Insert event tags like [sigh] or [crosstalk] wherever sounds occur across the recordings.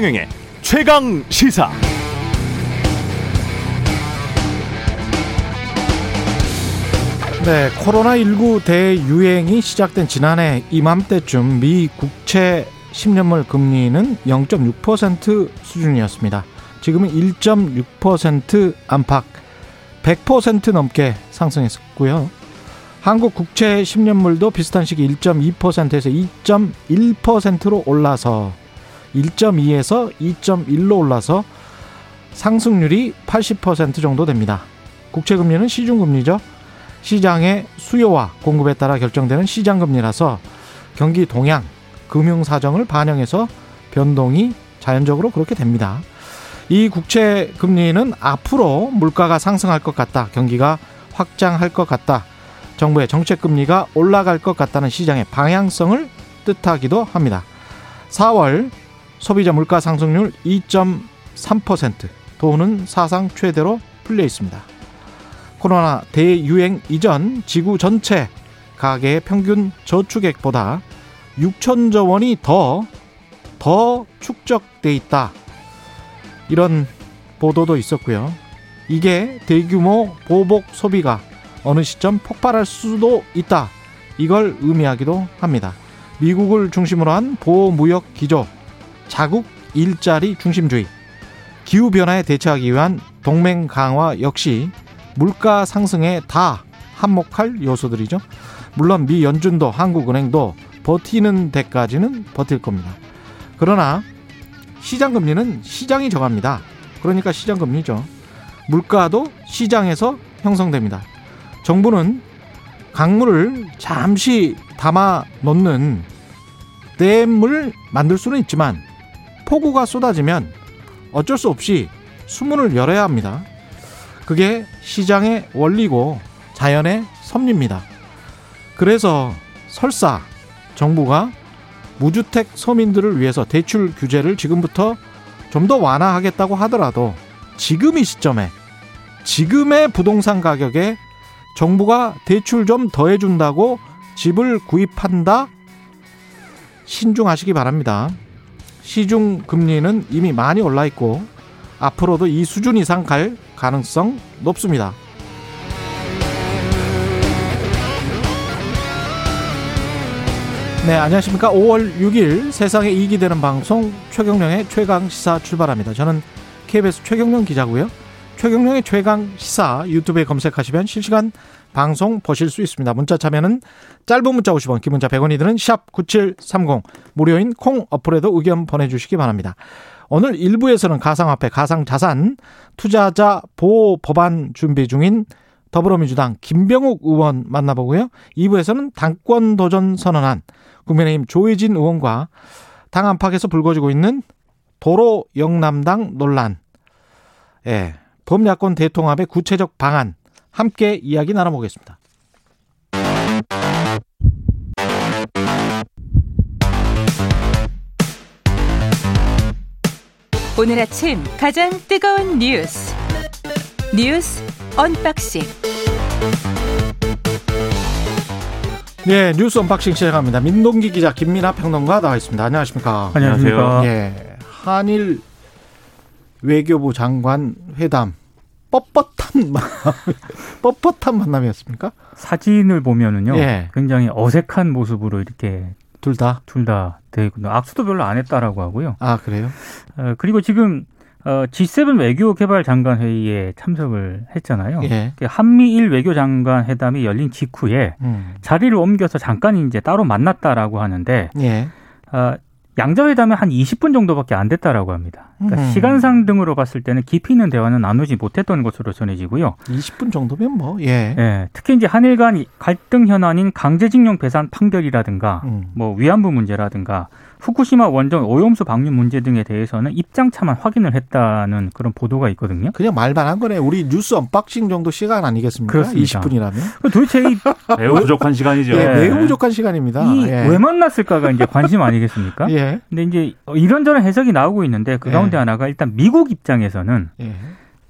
최경영의 최강 시사. 네, 코로나19 대유행이 시작된 지난해 이맘때쯤 미 국채 10년물 금리는 0.6% 수준이었습니다. 지금은 1.6% 안팎 100% 넘게 상승했었고요. 한국 국채 10년물도 비슷한 시기 1.2%에서 2.1%로 올라서 1.2에서 2.1로 올라서 상승률이 80% 정도 됩니다. 국채 금리는 시중 금리죠. 시장의 수요와 공급에 따라 결정되는 시장 금리라서 경기 동향, 금융 사정을 반영해서 변동이 자연적으로 그렇게 됩니다. 이 국채 금리는 앞으로 물가가 상승할 것 같다. 경기가 확장할 것 같다. 정부의 정책 금리가 올라갈 것 같다는 시장의 방향성을 뜻하기도 합니다. 4월 소비자 물가 상승률 2.3% 도는 사상 최대로 풀려 있습니다. 코로나 대유행 이전 지구 전체 가계의 평균 저축액보다 6천조 원이 더, 더 축적돼 있다. 이런 보도도 있었고요. 이게 대규모 보복 소비가 어느 시점 폭발할 수도 있다. 이걸 의미하기도 합니다. 미국을 중심으로 한 보호무역 기조, 자국 일자리 중심주의, 기후변화에 대처하기 위한 동맹 강화 역시 물가 상승에 다 한몫할 요소들이죠. 물론 미 연준도 한국은행도 버티는 데까지는 버틸 겁니다. 그러나 시장 금리는 시장이 정합니다. 그러니까 시장 금리죠. 물가도 시장에서 형성됩니다. 정부는 강물을 잠시 담아 놓는 댐을 만들 수는 있지만 폭우가 쏟아지면 어쩔 수 없이 수문을 열어야 합니다. 그게 시장의 원리고 자연의 섭리입니다. 그래서 설사 정부가 무주택 서민들을 위해서 대출 규제를 지금부터 좀 더 완화하겠다고 하더라도 지금 이 시점에 지금의 부동산 가격에 정부가 대출 좀 더해준다고 집을 구입한다? 신중하시기 바랍니다. 시중 금리는 이미 많이 올라 있고 앞으로도 이 수준 이상 갈 가능성 높습니다. 네, 안녕하십니까. 5월 6일 세상에 이익이 되는 방송 최경령의 최강 시사 출발합니다. 저는 KBS 최경령 기자고요. 최경령의 최강 시사 유튜브에 검색하시면 실시간 방송 보실 수 있습니다. 문자 참여는 짧은 문자 50원, 긴 문자 100원이 드는 샵 9730 무료인 콩 어플에도 의견 보내주시기 바랍니다. 오늘 1부에서는 가상화폐, 가상자산 투자자 보호 법안 준비 중인 더불어민주당 김병욱 의원 만나보고요. 2부에서는 당권 도전 선언한 국민의힘 조혜진 의원과 당 안팎에서 불거지고 있는 도로 영남당 논란, 예, 범야권 대통합의 구체적 방안 함께 이야기 나눠보겠습니다. 오늘 아침 가장 뜨거운 뉴스 뉴스 unboxing 네, 뉴스 unboxing 시작합니다. 민동기 기자, 김민아 평론가 나와 있습니다. 안녕하십니까? 안녕하십니까? 예, 한일 외교부 장관 회담 뻣뻣한 [laughs] 뻣뻣한 만남이었습니까? 사진을 보면은요, 예. 굉장히 어색한 모습으로 이렇게 둘 다. 둘 다 되거든요. 악수도 별로 안 했다라고 하고요. 아 그래요? 어, 그리고 지금 어, G7 외교 개발 장관 회의에 참석을 했잖아요. 예. 그 한미일 외교 장관 회담이 열린 직후에 음. 자리를 옮겨서 잠깐 이제 따로 만났다라고 하는데 예. 어, 양자회담은 한 20분 정도밖에 안 됐다라고 합니다. 그러니까 음. 시간상 등으로 봤을 때는 깊이 있는 대화는 나누지 못했던 것으로 전해지고요. 20분 정도면 뭐 예. 예, 특히 이제 한일 간 갈등 현안인 강제징용 배상 판결이라든가 음. 뭐 위안부 문제라든가 후쿠시마 원전 오염수 방류 문제 등에 대해서는 입장차만 확인을 했다는 그런 보도가 있거든요. 그냥 말만 한 거네. 우리 뉴스 unboxing 정도 시간 아니겠습니까? 그렇습니다. 20분이라면. 도대체 이, [laughs] 매우 부족한 시간이죠. 예, 예. 매우 부족한 시간입니다. 이 예. 왜 만났을까가 이제 관심 아니겠습니까? 예. 근데 이제 이런저런 해석이 나오고 있는데 그 가운데 예. 하나가 일단 미국 입장에서는 예.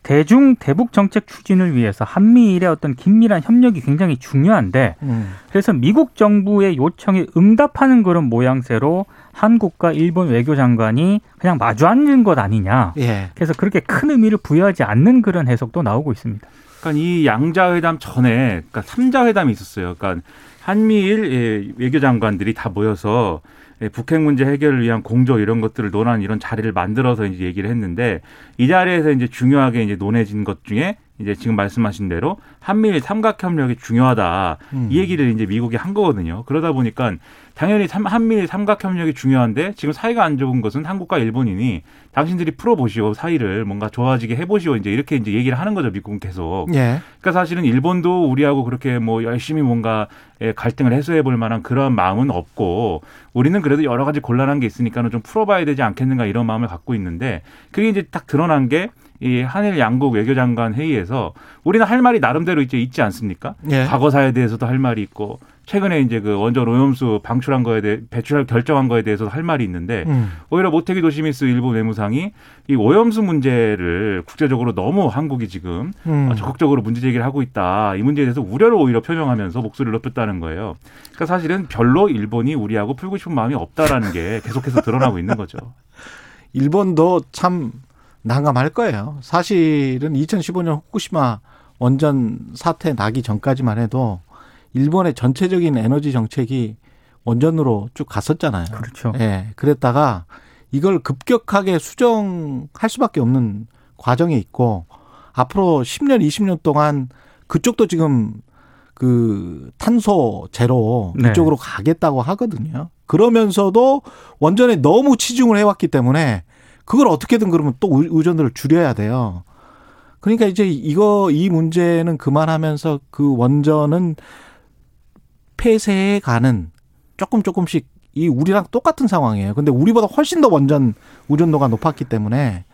대중 대북 정책 추진을 위해서 한미일의 어떤 긴밀한 협력이 굉장히 중요한데 음. 그래서 미국 정부의 요청에 응답하는 그런 모양새로 한국과 일본 외교장관이 그냥 마주 앉는 것 아니냐. 예. 그래서 그렇게 큰 의미를 부여하지 않는 그런 해석도 나오고 있습니다. 그러니까 이 양자회담 전에 그러니까 삼자회담이 있었어요. 그러니까 한미일 예, 외교장관들이 다 모여서 예, 북핵 문제 해결을 위한 공조 이런 것들을 논하는 이런 자리를 만들어서 이제 얘기를 했는데 이 자리에서 이제 중요하게 이제 논해진 것 중에 이제 지금 말씀하신 대로 한미일 삼각 협력이 중요하다. 음. 이 얘기를 이제 미국이 한 거거든요. 그러다 보니까 당연히 삼- 한미일 삼각 협력이 중요한데 지금 사이가 안 좋은 것은 한국과 일본이니 당신들이 풀어보시오 사이를 뭔가 좋아지게 해보시오 이제 이렇게 이제 얘기를 하는 거죠 미국은 계속. 예. 그러니까 사실은 일본도 우리하고 그렇게 뭐 열심히 뭔가 예, 갈등을 해소해 볼 만한 그런 마음은 없고 우리는 그래도 여러 가지 곤란한 게 있으니까는 좀 풀어봐야 되지 않겠는가 이런 마음을 갖고 있는데 그게 이제 딱 드러난 게 이 한일 양국 외교장관 회의에서 우리는 할 말이 나름대로 이제 있지 않습니까? 예. 과거사에 대해서도 할 말이 있고 최근에 이제 그 원전 오염수 방출한 거에 대해 배출할 결정한 거에 대해서도 할 말이 있는데 음. 오히려 모테기 도시미스 일본 외무상이 이 오염수 문제를 국제적으로 너무 한국이 지금 음. 아, 적극적으로 문제 제기를 하고 있다. 이 문제에 대해서 우려를 오히려 표명하면서 목소리를 높였다는 거예요. 그러니까 사실은 별로 일본이 우리하고 풀고 싶은 마음이 없다라는 게 [laughs] 계속해서 드러나고 있는 거죠. 일본도 참 난감할 거예요. 사실은 2015년 후쿠시마 원전 사태 나기 전까지만 해도 일본의 전체적인 에너지 정책이 원전으로 쭉 갔었잖아요. 그렇죠. 예. 그랬다가 이걸 급격하게 수정할 수밖에 없는 과정에 있고 앞으로 10년, 20년 동안 그쪽도 지금 그 탄소 제로 네. 이쪽으로 가겠다고 하거든요. 그러면서도 원전에 너무 치중을 해왔기 때문에 그걸 어떻게든 그러면 또 의- 의존도를 줄여야 돼요. 그러니까 이제 이거 이 문제는 그만하면서 그 원전은 폐쇄해 가는 조금 조금씩 이 우리랑 똑같은 상황이에요. 근데 우리보다 훨씬 더 원전 의존도가 높았기 때문에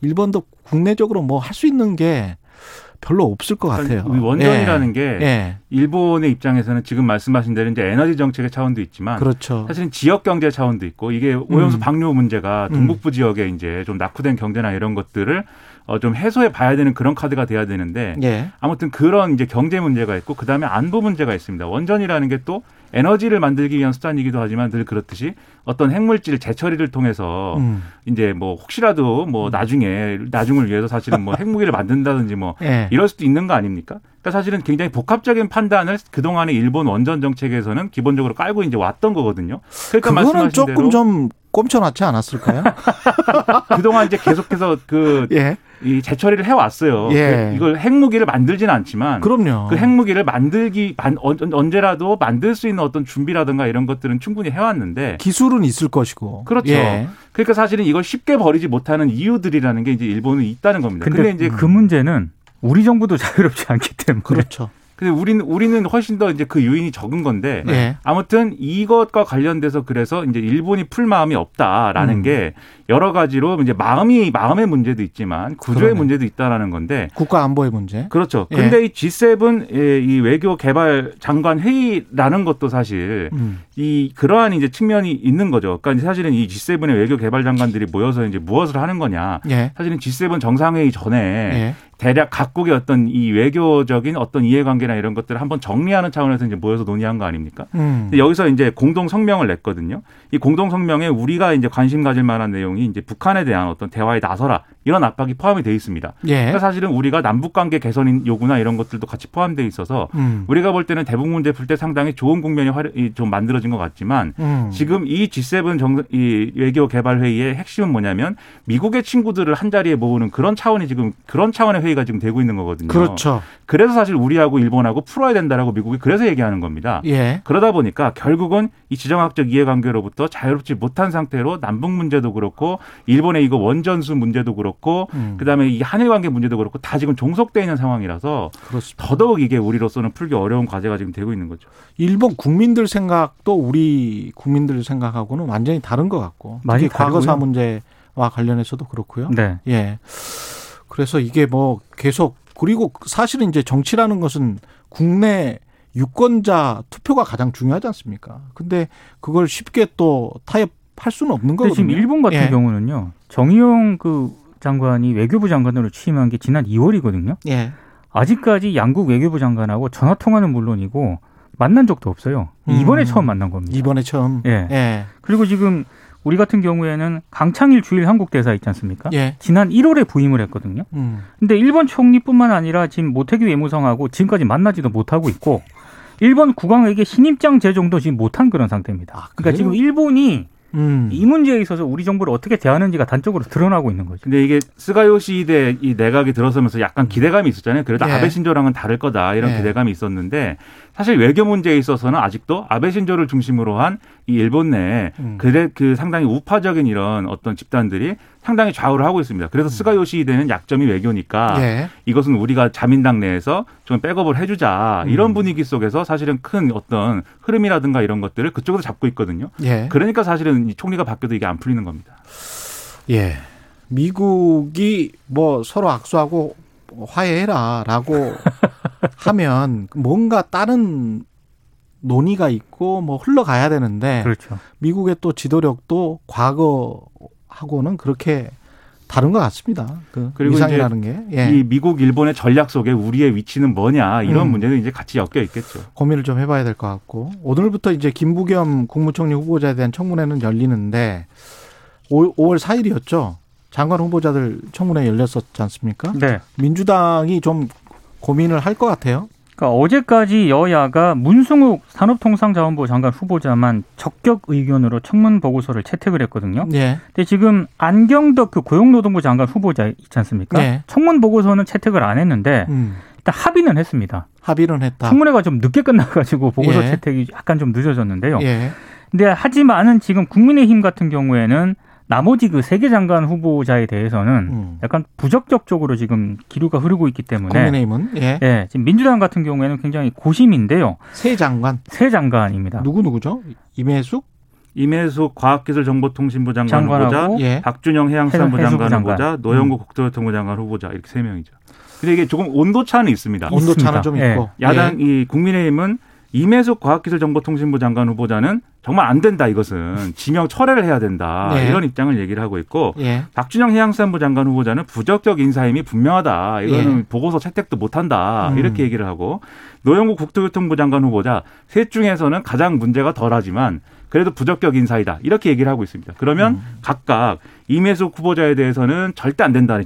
일본도 국내적으로 뭐 할 수 있는 게 별로 없을 것 같아요. 그러니까 이 원전이라는 예. 게 예. 일본의 입장에서는 지금 말씀하신 대로 이제 에너지 정책의 차원도 있지만 그렇죠. 사실은 지역 경제 차원도 있고 이게 오염수 음. 방류 문제가 음. 동북부 지역에 이제 좀 낙후된 경제나 이런 것들을 어, 좀 해소해 봐야 되는 그런 카드가 돼야 되는데 예. 아무튼 그런 이제 경제 문제가 있고 그다음에 안보 문제가 있습니다. 원전이라는 게 또 에너지를 만들기 위한 수단이기도 하지만 늘 그렇듯이 어떤 핵물질 재처리를 통해서 음. 이제 뭐 혹시라도 뭐 나중에 나중을 위해서 사실은 뭐 [laughs] 핵무기를 만든다든지 뭐 예. 이럴 수도 있는 거 아닙니까? 그러니까 사실은 굉장히 복합적인 판단을 그동안의 일본 원전 정책에서는 기본적으로 깔고 이제 왔던 거거든요. 그러니까 그거는 말씀하신 조금 대로 좀 꼼쳐놨지 않았을까요? [laughs] 그동안 이제 계속해서 그 예. 이 재처리를 해왔어요. 예. 그 이걸 핵무기를 만들지는 않지만 그럼요. 그 핵무기를 만들기 언제라도 만들 수 있는 어떤 준비라든가 이런 것들은 충분히 해왔는데 기술은 있을 것이고. 그렇죠. 예. 그러니까 사실은 이걸 쉽게 버리지 못하는 이유들이라는 게 이제 일본은 있다는 겁니다. 근데, 근데, 이제 그 문제는 우리 정부도 [laughs] 자유롭지 않기 때문에 그렇죠. 근데 우리는 우리는 훨씬 더 이제 그 요인이 적은 건데 예. 아무튼 이것과 관련돼서 그래서 이제 일본이 풀 마음이 없다라는 음. 게 여러 가지로 이제 마음이 마음의 문제도 있지만 구조의 그러네. 문제도 있다라는 건데 국가 안보의 문제. 그렇죠. 예. 근데 이 G7 의이 외교 개발 장관 회의라는 것도 사실 음. 이 그러한 이제 측면이 있는 거죠. 그러니까 사실은 이 G7의 외교 개발 장관들이 모여서 이제 무엇을 하는 거냐. 예. 사실은 G7 정상회의 전에 예. 대략 각국의 어떤 이 외교적인 어떤 이해관계나 이런 것들을 한번 정리하는 차원에서 이제 모여서 논의한 거 아닙니까? 음. 여기서 이제 공동 성명을 냈거든요. 이 공동 성명에 우리가 이제 관심 가질 만한 내용이 이제 북한에 대한 어떤 대화에 나서라 이런 압박이 포함이 돼 있습니다. 예. 그러니까 사실은 우리가 남북 관계 개선 요구나 이런 것들도 같이 포함돼 있어서 음. 우리가 볼 때는 대북 문제 풀 때 상당히 좋은 국면이 활- 이좀 만들어진 것 같지만 음. 지금 이 G7 정, 이 외교 개발 회의의 핵심은 뭐냐면 미국의 친구들을 한 자리에 모으는 그런 차원이 지금 그런 차원의 회의가 지금 되고 있는 거거든요. 그렇죠. 그래서 사실 우리하고 일본하고 풀어야 된다라고 미국이 그래서 얘기하는 겁니다. 예. 그러다 보니까 결국은 이 지정학적 이해관계로부터 자유롭지 못한 상태로 남북 문제도 그렇고 일본의 이거 원전수 문제도 그렇고 음. 그다음에 이 한일 관계 문제도 그렇고 다 지금 종속돼 있는 상황이라서 그렇습니다. 더더욱 이게 우리로서는 풀기 어려운 과제가 지금 되고 있는 거죠. 일본 국민들 생각도 우리 국민들 생각하고는 완전히 다른 것 같고 특히 과거사. 문제와 관련해서도 그렇고요. 네. 예. 그래서 이게 뭐 계속 그리고 사실은 이제 정치라는 것은 국내 유권자 투표가 가장 중요하지 않습니까? 근데 그걸 쉽게 또 타협할 수는 없는 거거든요. 지금 일본 같은 예. 경우는요. 정의용 그 장관이 외교부 장관으로 취임한 게 지난 2월이거든요. 예. 아직까지 양국 외교부 장관하고 전화 통화는 물론이고 만난 적도 없어요. 음. 이번에 처음 만난 겁니다. 이번에 처음. 예. 예. 그리고 지금 우리 같은 경우에는 강창일 주일 한국 대사 있지 않습니까? 예. 지난 1월에 부임을 했거든요. 음. 근데 일본 총리뿐만 아니라 지금 모태기 외무성하고 지금까지 만나지도 못하고 있고 일본 국왕에게 신임장 제정도 지금 못한 그런 상태입니다. 아, 그러니까? 지금 일본이 음. 이 문제에 있어서 우리 정부를 어떻게 대하는지가 단적으로 드러나고 있는 거죠. 근데 이게 스가 요시히데 이 내각이 들어서면서 약간 기대감이 있었잖아요. 그래도 예. 아베 신조랑은 다를 거다 이런 예. 기대감이 있었는데 사실 외교 문제에 있어서는 아직도 아베 신조를 중심으로 한 이 일본 내에 음. 그래 그 상당히 우파적인 이런 어떤 집단들이 상당히 좌우를 하고 있습니다. 그래서 스가 요시히데는 약점이 외교니까 음. 예. 이것은 우리가 자민당 내에서 좀 백업을 해주자 음. 이런 분위기 속에서 사실은 큰 어떤 흐름이라든가 이런 것들을 그쪽에서 잡고 있거든요. 예. 그러니까 사실은 이 총리가 바뀌어도 이게 안 풀리는 겁니다. 예. 미국이 뭐 서로 악수하고 화해해라라고 [laughs] 하면 뭔가 다른 논의가 있고 뭐 흘러가야 되는데 그렇죠. 미국의 또 지도력도 과거하고는 그렇게 다른 것 같습니다. 그 그리고 위상이라는 게 예. 이 미국 일본의 전략 속에 우리의 위치는 뭐냐 이런 음. 문제는 이제 같이 엮여 있겠죠. 고민을 좀 해봐야 될 것 같고 오늘부터 이제 김부겸 국무총리 후보자에 대한 청문회는 열리는데 5, 5월 4일이었죠. 장관 후보자들 청문회 열렸었지 않습니까? 네. 민주당이 좀 고민을 할 것 같아요. 그러니까 어제까지 여야가 문승욱 산업통상자원부 장관 후보자만 적격 의견으로 청문 보고서를 채택을 했거든요. 예. 근데 지금 안경덕 그 고용노동부 장관 후보자 있지 않습니까? 네. 청문 보고서는 채택을 안 했는데 음. 일단 합의는 했습니다. 합의는 했다. 청문회가 좀 늦게 끝나가지고 보고서 예. 채택이 약간 좀 늦어졌는데요. 예. 근데 하지만은 지금 국민의힘 같은 경우에는 나머지 그세개 장관 후보자에 대해서는 음. 약간 부적격적으로 지금 기류가 흐르고 있기 때문에 국민의힘은 예. 예, 지금 민주당 같은 경우에는 굉장히 고심인데요. 새 장관 세 장관입니다. 누구 누구죠? 임혜숙, 임혜숙 과학기술정보통신부 장관 후보자, 장관하고 예. 박준영 해양수산부 장관. 후보자, 노영국 국토교통부 장관 후보자 이렇게 세 명이죠. 근데 이게 조금 온도 차는 있습니다. 온도 차는 있습니다. 좀 예. 있고 야당 이 국민의힘은 임혜숙 과학기술정보통신부 장관 후보자는 정말 안 된다 이것은 지명 철회를 해야 된다 네. 이런 입장을 얘기를 하고 있고 예. 예. 박준영 해양수산부 장관 후보자는 부적격 인사임이 분명하다. 이거는 예. 보고서 채택도 못한다. 음. 이렇게 얘기를 하고 노영국 국토교통부 장관 후보자 셋 중에서는 가장 문제가 덜하지만 그래도 부적격 인사이다. 이렇게 얘기를 하고 있습니다. 그러면 음. 각각 임혜숙 후보자에 대해서는 절대 안 된다는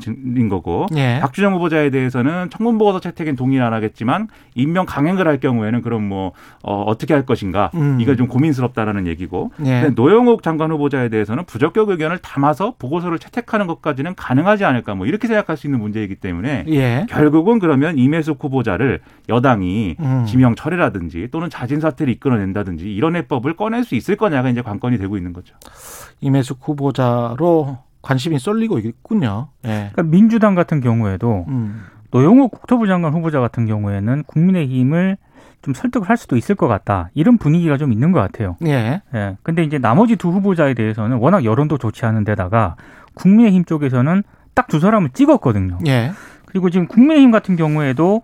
거고 예. 박준영 후보자에 대해서는 청문 보고서 채택엔 동의는 안 하겠지만 임명 강행을 할 경우에는 그럼 뭐 어, 어떻게 할 것인가 음. 이거 좀 고민스럽다라는 얘기고 예. 노영욱 장관 후보자에 대해서는 부적격 의견을 담아서 보고서를 채택하는 것까지는 가능하지 않을까 뭐 이렇게 생각할 수 있는 문제이기 때문에 예. 결국은 그러면 임혜숙 후보자를 여당이 음. 지명 철회라든지 또는 자진 사퇴를 이끌어낸다든지 이런 해법을 꺼낼 수 있을 거냐가 이제 관건이 되고 있는 거죠. 임혜숙 후보자로 관심이 쏠리고 있군요. 예. 그러니까 민주당 같은 경우에도 음. 노영욱 국토부 장관 후보자 같은 경우에는 국민의힘을 좀 설득을 할 수도 있을 것 같다. 이런 분위기가 좀 있는 것 같아요. 예. 예. 근데 이제 나머지 두 후보자에 대해서는 워낙 여론도 좋지 않은 데다가 국민의힘 쪽에서는 딱 두 사람을 찍었거든요. 예. 그리고 지금 국민의힘 같은 경우에도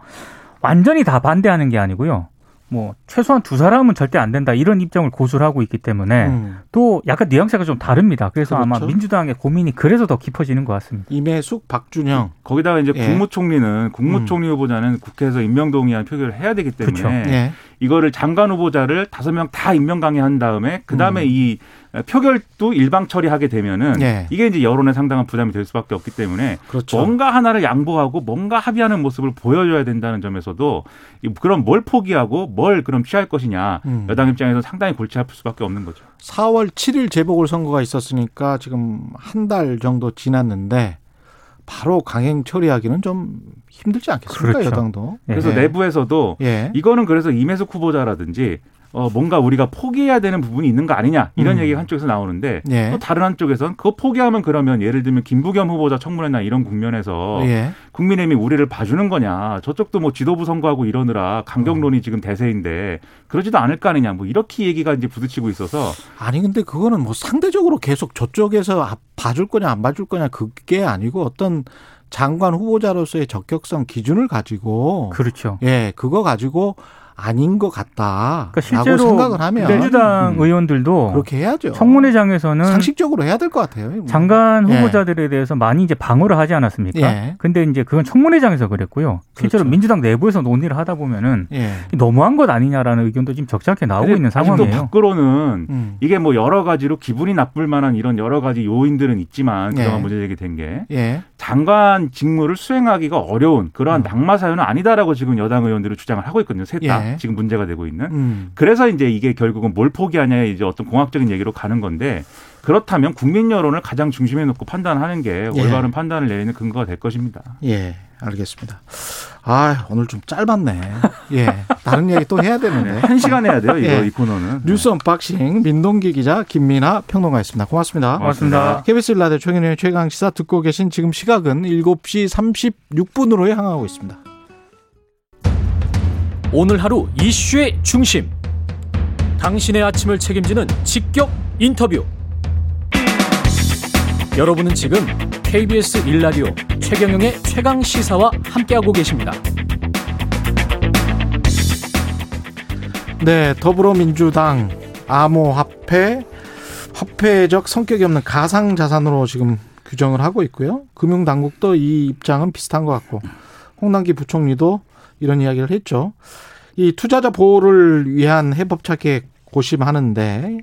완전히 다 반대하는 게 아니고요. 뭐 최소한 두 사람은 절대 안 된다 이런 입장을 고수를 하고 있기 때문에 음. 또 약간 뉘앙스가 좀 다릅니다. 그래서 아마 그렇죠. 민주당의 고민이 그래서 더 깊어지는 것 같습니다. 임혜숙, 박준영. 거기다가 이제 예. 국무총리는 국무총리 후보자는 국회에서 임명 동의안 표결을 해야 되기 때문에 그렇죠. 예. 이거를 장관 후보자를 다섯 명 다 임명 강행한 다음에 그 다음에 음. 이 표결도 일방 처리하게 되면은 예. 이게 이제 여론에 상당한 부담이 될 수밖에 없기 때문에 그렇죠. 뭔가 하나를 양보하고 뭔가 합의하는 모습을 보여줘야 된다는 점에서도 이- 그럼 뭘 포기하고 뭘 그럼 취할 것이냐 음. 여당 입장에서 상당히 골치 아플 수밖에 없는 거죠. 4월 7일 재보궐 선거가 있었으니까 지금 한 달 정도 지났는데 바로 강행 처리하기는 좀 힘들지 않겠습니까? 그렇죠. 여당도. 그래서 예. 내부에서도 예. 이거는 그래서 임혜숙 후보자라든지 어 뭔가 우리가 포기해야 되는 부분이 있는 거 아니냐 이런 음. 얘기가 한쪽에서 나오는데 예. 또 다른 한쪽에서는 그거 포기하면 그러면 예를 들면 김부겸 후보자 청문회나 이런 국면에서 예. 국민의힘이 우리를 봐주는 거냐 저쪽도 뭐 지도부 선거하고 이러느라 음. 강경론이 지금 대세인데 그러지도 않을 거 아니냐 뭐 이렇게 얘기가 이제 부딪히고 있어서 아니 근데 그거는 뭐 상대적으로 계속 저쪽에서 아- 봐줄 거냐 안 봐줄 거냐 그게 아니고 어떤 장관 후보자로서의 적격성 기준을 가지고 그렇죠. 예, 그거 가지고 아닌 것 같다라고 그러니까 실제로 생각을 하면 민주당 음, 의원들도 그렇게 해야죠. 청문회장에서는 상식적으로 해야 될 것 같아요. 장관 예. 후보자들에 대해서 많이 이제 방어를 하지 않았습니까? 예. 근데 이제 그건 청문회장에서 그랬고요. 실제로 그렇죠. 민주당 내부에서 논의를 하다 보면은 예. 너무한 것 아니냐라는 의견도 지금 적잖게 나오고 있는 상황이에요. 밖으로는 음. 이게 뭐 여러 가지로 기분이 나쁠 만한 이런 여러 가지 요인들은 있지만 예. 그동안 문제 제기된 게 예. 장관 직무를 수행하기가 어려운 그러한 낙마 사유는 아니다라고 지금 여당 의원들이 주장을 하고 있거든요. 셋 다 예. 지금 문제가 되고 있는. 음. 그래서 이제 이게 결국은 뭘 포기하냐의 이제 어떤 공학적인 얘기로 가는 건데 그렇다면 국민 여론을 가장 중심에 놓고 판단하는 게 예. 올바른 판단을 내리는 근거가 될 것입니다. 예, 알겠습니다. 아, 오늘 좀 짧았네. 예. 다른 이야기 또 해야 되는데. 한 시간 해야 돼요, 이거 예. 이 코너는. 뉴스 unboxing 민동기 기자 김민아 평론가였습니다. 고맙습니다. 고맙습니다. KBS 1라디오 최경영의 최강 시사 듣고 계신 지금 시각은 7시 36분으로 향하고 있습니다. 오늘 하루 이슈의 중심. 당신의 아침을 책임지는 직격 인터뷰. 여러분은 지금 KBS 일라디오 최경영의 최강 시사와 함께하고 계십니다. 네, 더불어민주당 암호화폐 화폐적 성격이 없는 가상 자산으로 지금 규정을 하고 있고요. 금융당국도 이 입장은 비슷한 것 같고 홍남기 부총리도 이런 이야기를 했죠. 이 투자자 보호를 위한 해법차 계획 고심하는데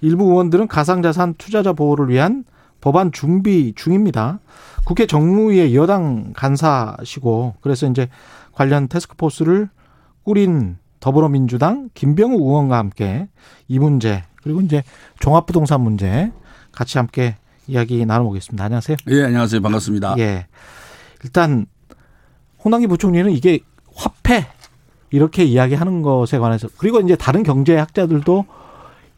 일부 의원들은 가상자산 투자자 보호를 위한 법안 준비 중입니다. 국회 정무위의 여당 간사시고 그래서 이제 관련 테스크포스를 꾸린 더불어민주당 김병우 의원과 함께 이 문제 그리고 이제 종합부동산 문제 같이 함께 이야기 나눠보겠습니다. 안녕하세요. 예, 안녕하세요. 반갑습니다. 예. 일단 홍남기 부총리는 이게 화폐 이렇게 이야기하는 것에 관해서 그리고 이제 다른 경제학자들도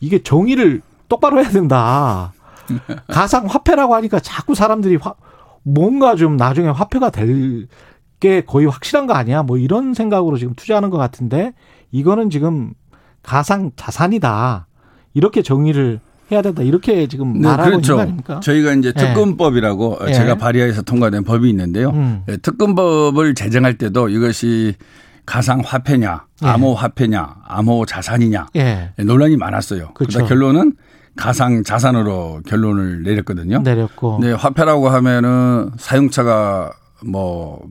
이게 정의를 똑바로 해야 된다. [laughs] 가상 화폐라고 하니까 자꾸 사람들이 화, 뭔가 좀 나중에 화폐가 될 게 거의 확실한 거 아니야? 뭐 이런 생각으로 지금 투자하는 것 같은데 이거는 지금 가상 자산이다. 이렇게 정의를 해야 된다. 이렇게 지금 네, 말하고 그렇죠. 있는 거 아닙니까? 저희가 이제 예. 특검법이라고 예. 제가 발의해서 통과된 법이 있는데요. 음. 예, 특검법을 제정할 때도 이것이 가상 화폐냐, 예. 암호 화폐냐, 암호 자산이냐 예. 예, 논란이 많았어요. 그렇죠. 그러다 결론은 가상 자산으로 결론을 내렸거든요. 내렸고. 네, 화폐라고 하면은 사용차가 뭐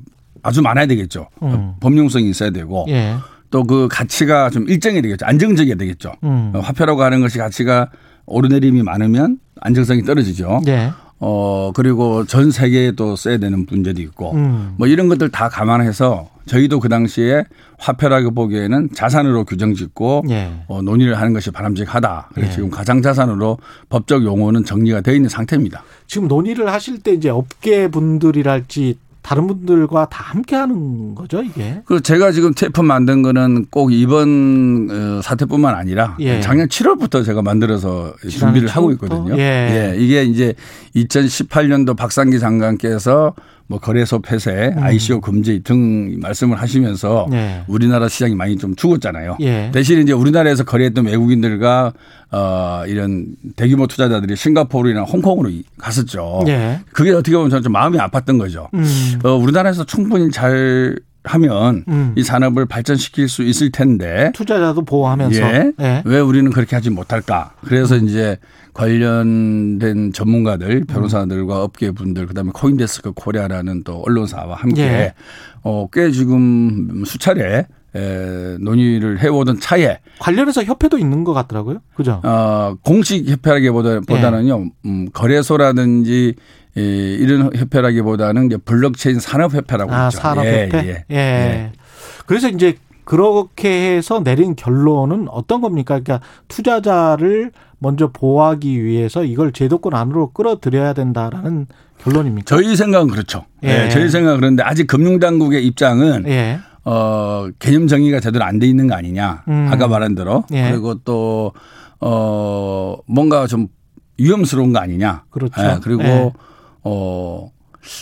아주 많아야 되겠죠. 음. 범용성이 있어야 되고 예. 또그 가치가 좀 일정이 되겠죠. 안정적이어야 되겠죠. 음. 어, 화폐라고 하는 것이 가치가 오르내림이 많으면 안정성이 떨어지죠. 예. 어 그리고 전 세계에 또 써야 되는 문제도 있고 음. 뭐 이런 것들 다 감안해서 저희도 그 당시에 화폐라고 보기에는 자산으로 규정짓고 예. 어, 논의를 하는 것이 바람직하다. 그래서 예. 지금 가상자산으로 법적 용어는 정리가 되어 있는 상태입니다. 지금 논의를 하실 때 이제 업계 분들이랄지 다른 분들과 다 함께 하는 거죠, 이게. 그 제가 지금 제품 만든 거는 꼭 이번 어, 사태뿐만 아니라 예. 작년 7월부터 제가 만들어서 준비를 하고 7월부터? 있거든요. 예. 이게 이제 2018년도 박상기 장관께서 뭐 거래소 폐쇄, 음. ICO 금지 등 말씀을 하시면서 예. 우리나라 시장이 많이 좀 죽었잖아요. 예. 대신 이제 우리나라에서 거래했던 외국인들과 어 이런 대규모 투자자들이 싱가포르나 홍콩으로 이- 갔었죠. 예. 그게 어떻게 보면 저는 좀 마음이 아팠던 거죠. 음. 어, 우리나라에서 충분히 잘 하면 음. 이 산업을 발전시킬 수 있을 텐데 투자자도 보호하면서. 예. 예. 왜 우리는 그렇게 하지 못할까? 그래서 이제 관련된 전문가들, 변호사들과 업계 분들, 그다음에 코인데스크 코리아라는 또 언론사와 함께 예. 어, 꽤 지금 수차례 에, 논의를 해오던 차에 관련해서 협회도 있는 것 같더라고요. 그죠? 어, 공식 협회라기보다는요, 음, 거래소라든지 이, 이런 협회라기보다는 이제 블록체인 산업협회라고 아, 있죠. 산업협회? 예, 예. 예. 그래서 이제 그렇게 해서 내린 결론은 어떤 겁니까? 그러니까 투자자를 먼저 보호하기 위해서 이걸 제도권 안으로 끌어들여야 된다라는 결론입니까? 저희 생각은 그렇죠. 예. 예. 저희 생각은 그런데 아직 금융당국의 입장은 예. 어, 개념 정의가 제대로 안 돼 있는 거 아니냐. 음. 아까 말한 대로. 예. 그리고 또, 어, 뭔가 좀 위험스러운 거 아니냐. 그렇죠. 예, 그리고, 예. 어,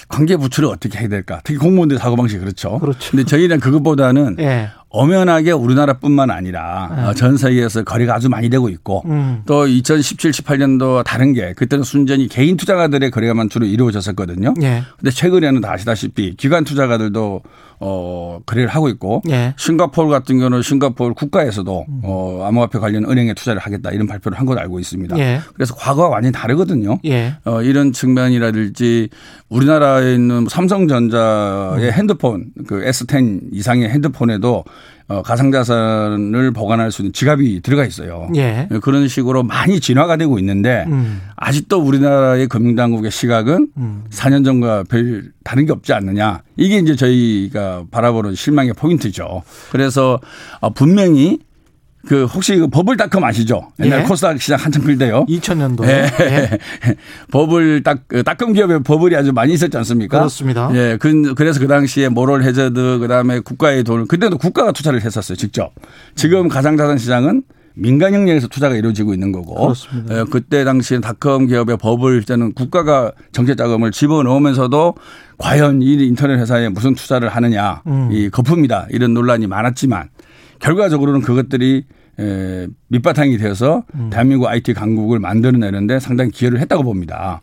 관계 부처를 어떻게 해야 될까. 특히 공무원들 사고방식이 그렇죠. 그렇죠. 근데 저희는 그것보다는 예. 엄연하게 우리나라뿐만 아니라 네. 어, 전 세계에서 거래가 아주 많이 되고 있고 음. 또 2017, 18년도 다른 게 그때는 순전히 개인 투자가들의 거래가만 주로 이루어졌었거든요. 예. 근데 최근에는 다 아시다시피 기관 투자가들도 어 거래를 하고 있고 예. 싱가포르 같은 경우는 싱가포르 국가에서도 어 암호화폐 관련 은행에 투자를 하겠다 이런 발표를 한 걸로 알고 있습니다. 예. 그래서 과거와 완전히 다르거든요. 예. 어, 이런 측면이라든지 우리나라에 있는 삼성전자의 음. 핸드폰 그 S10 이상의 핸드폰에도 어, 가상자산을 보관할 수 있는 지갑이 들어가 있어요. 예. 그런 식으로 많이 진화가 되고 있는데 음. 아직도 우리나라의 금융당국의 시각은 음. 4년 전과 별 다른 게 없지 않느냐. 이게 이제 저희가 바라보는 실망의 포인트죠. 그래서 어, 분명히 그 혹시 그 버블닷컴 아시죠? 옛날 예. 코스닥 시장 한참 클 때요. 2000년도. 예. 예. [laughs] 버블 딱 닷컴 기업에 버블이 아주 많이 있었지 않습니까? 그렇습니다. 예. 그, 그래서 그 당시에 모럴 해저드 그다음에 국가의 돈을 그때도 국가가 투자를 했었어요. 직접. 지금 가상자산 시장은 민간 영역에서 투자가 이루어지고 있는 거고. 그렇습니다. 예, 그때 당시에 닷컴 기업의 버블 때는 국가가 정책 자금을 집어넣으면서도 과연 이 인터넷 회사에 무슨 투자를 하느냐. 음. 이 거품이다. 이런 논란이 많았지만 결과적으로는 그것들이 에, 밑바탕이 되어서 대한민국 IT 강국을 만들어내는데 상당히 기여를 했다고 봅니다.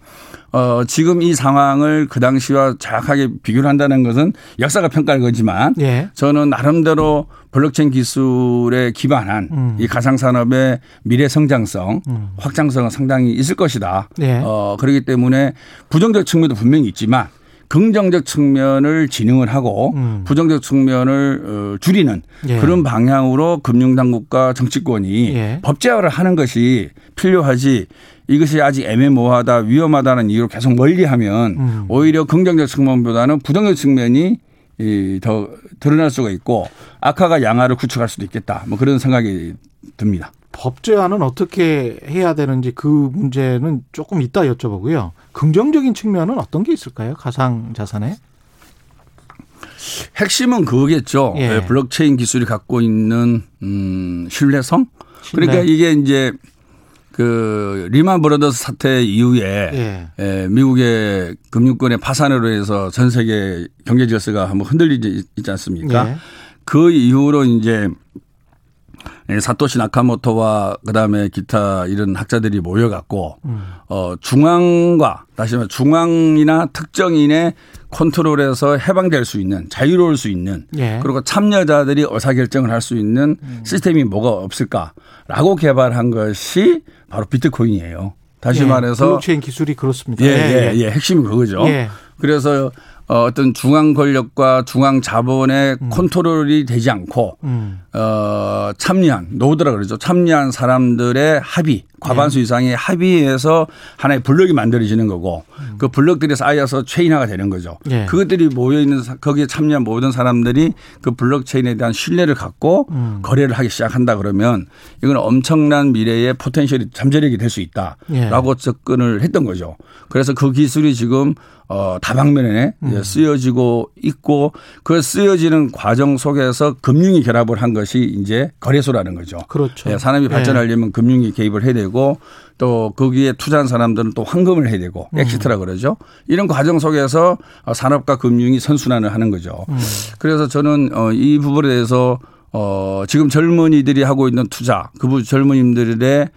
어, 지금 이 상황을 그 당시와 정확하게 비교를 한다는 것은 역사가 평가할 거지만 예. 저는 나름대로 블록체인 기술에 기반한 음. 이 가상산업의 미래 성장성, 음. 확장성은 상당히 있을 것이다. 예. 어, 그렇기 때문에 부정적 측면도 분명히 있지만 긍정적 측면을 진흥을 하고 음. 부정적 측면을 어, 줄이는 예. 그런 방향으로 금융당국과 정치권이 예. 법제화를 하는 것이 필요하지 이것이 아직 애매모호하다 위험하다는 이유로 계속 멀리하면 음. 오히려 긍정적 측면보다는 부정적 측면이 이, 더 드러날 수가 있고 악화가 양화를 구축할 수도 있겠다. 뭐 그런 생각이 듭니다. 법제화는 어떻게 해야 되는지 그 문제는 조금 이따 여쭤보고요. 긍정적인 측면은 어떤 게 있을까요? 가상 자산에? 핵심은 그거겠죠. 예. 예, 블록체인 기술이 갖고 있는 음, 신뢰성. 신뢰. 그러니까 이게 이제 그 리만 브러더스 사태 이후에 예. 예, 미국의 금융권의 파산으로 해서 전 세계 경제 질서가 한번 흔들리지 있지 않습니까? 예. 그 이후로 이제 예, 사토시 나카모토와 그다음에 기타 이런 학자들이 모여갖고 음. 어 중앙과 다시 말해 중앙이나 특정인의 컨트롤에서 해방될 수 있는 자유로울 수 있는 예. 그리고 참여자들이 의사결정을 할 수 있는 시스템이 뭐가 없을까라고 개발한 것이 바로 비트코인이에요. 다시 예. 말해서 블록체인 기술이 그렇습니다. 예, 예, 예, 핵심이 그거죠. 예. 그래서 어, 어떤 중앙 권력과 중앙 자본의 컨트롤이 되지 않고 음. 어, 참여한 노드라 그러죠. 참여한 사람들의 합의, 과반수 이상의 합의에서 하나의 블록이 만들어지는 거고 그 블록들이 쌓여서 체인화가 되는 거죠. 예. 그것들이 모여 있는 거기에 참여한 모든 사람들이 그 블록 체인에 대한 신뢰를 갖고 음. 거래를 하기 시작한다 그러면 이건 엄청난 미래의 포텐셜이 잠재력이 될수 예. 있다라고 접근을 했던 거죠. 그래서 그 기술이 지금 어, 다방면에 음. 쓰여지고 있고 그 쓰여지는 과정 속에서 금융이 결합을 한 것이 이제 거래소라는 거죠. 그렇죠. 예, 산업이 예. 발전하려면 금융이 개입을 해야 되고 또 거기에 투자한 사람들은 또 환금을 해야 되고 음. exit라 그러죠. 이런 과정 속에서 산업과 금융이 선순환을 하는 거죠. 음. 그래서 저는 어, 이 부분에 대해서 어, 지금 젊은이들이 하고 있는 투자, 그 젊은이들의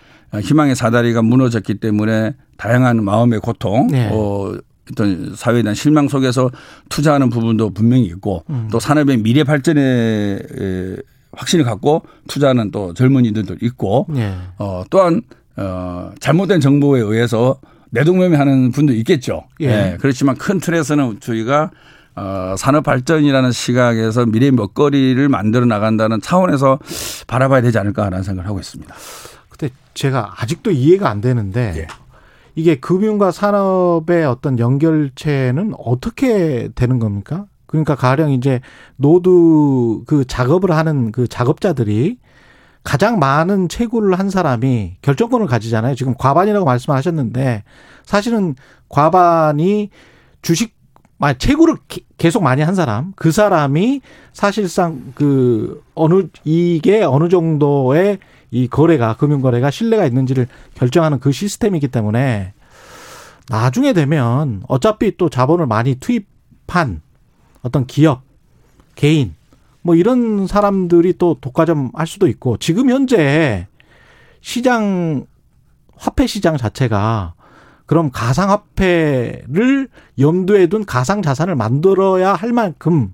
희망의 사다리가 무너졌기 때문에 다양한 마음의 고통, 네. 어, 어떤 사회에 대한 실망 속에서 투자하는 부분도 분명히 있고 음. 또 산업의 미래 발전에 에, 확신을 갖고 투자하는 또 젊은이들도 있고 예. 어, 또한 어, 잘못된 정보에 의해서 내동매매 하는 분도 있겠죠. 예. 예, 그렇지만 큰 틀에서는 저희가 어, 산업 발전이라는 시각에서 미래 먹거리를 만들어 나간다는 차원에서 바라봐야 되지 않을까라는 생각을 하고 있습니다. 근데 제가 아직도 이해가 안 되는데 예. 이게 금융과 산업의 어떤 연결체는 어떻게 되는 겁니까? 그러니까 가령 이제 노드 그 작업을 하는 그 작업자들이 가장 많은 채굴을 한 사람이 결정권을 가지잖아요. 지금 과반이라고 말씀하셨는데 사실은 과반이 주식 아, 채굴을 기- 계속 많이 한 사람, 그 사람이 사실상 그 어느 이게 어느 정도의 이 거래가 금융 거래가 신뢰가 있는지를 결정하는 그 시스템이기 때문에 나중에 되면 어차피 또 자본을 많이 투입한 어떤 기업, 개인 뭐 이런 사람들이 또 독과점 할 수도 있고 지금 현재 시장 화폐 시장 자체가 그럼 가상화폐를 염두에 둔 가상 자산을 만들어야 할 만큼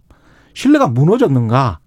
신뢰가 무너졌는가?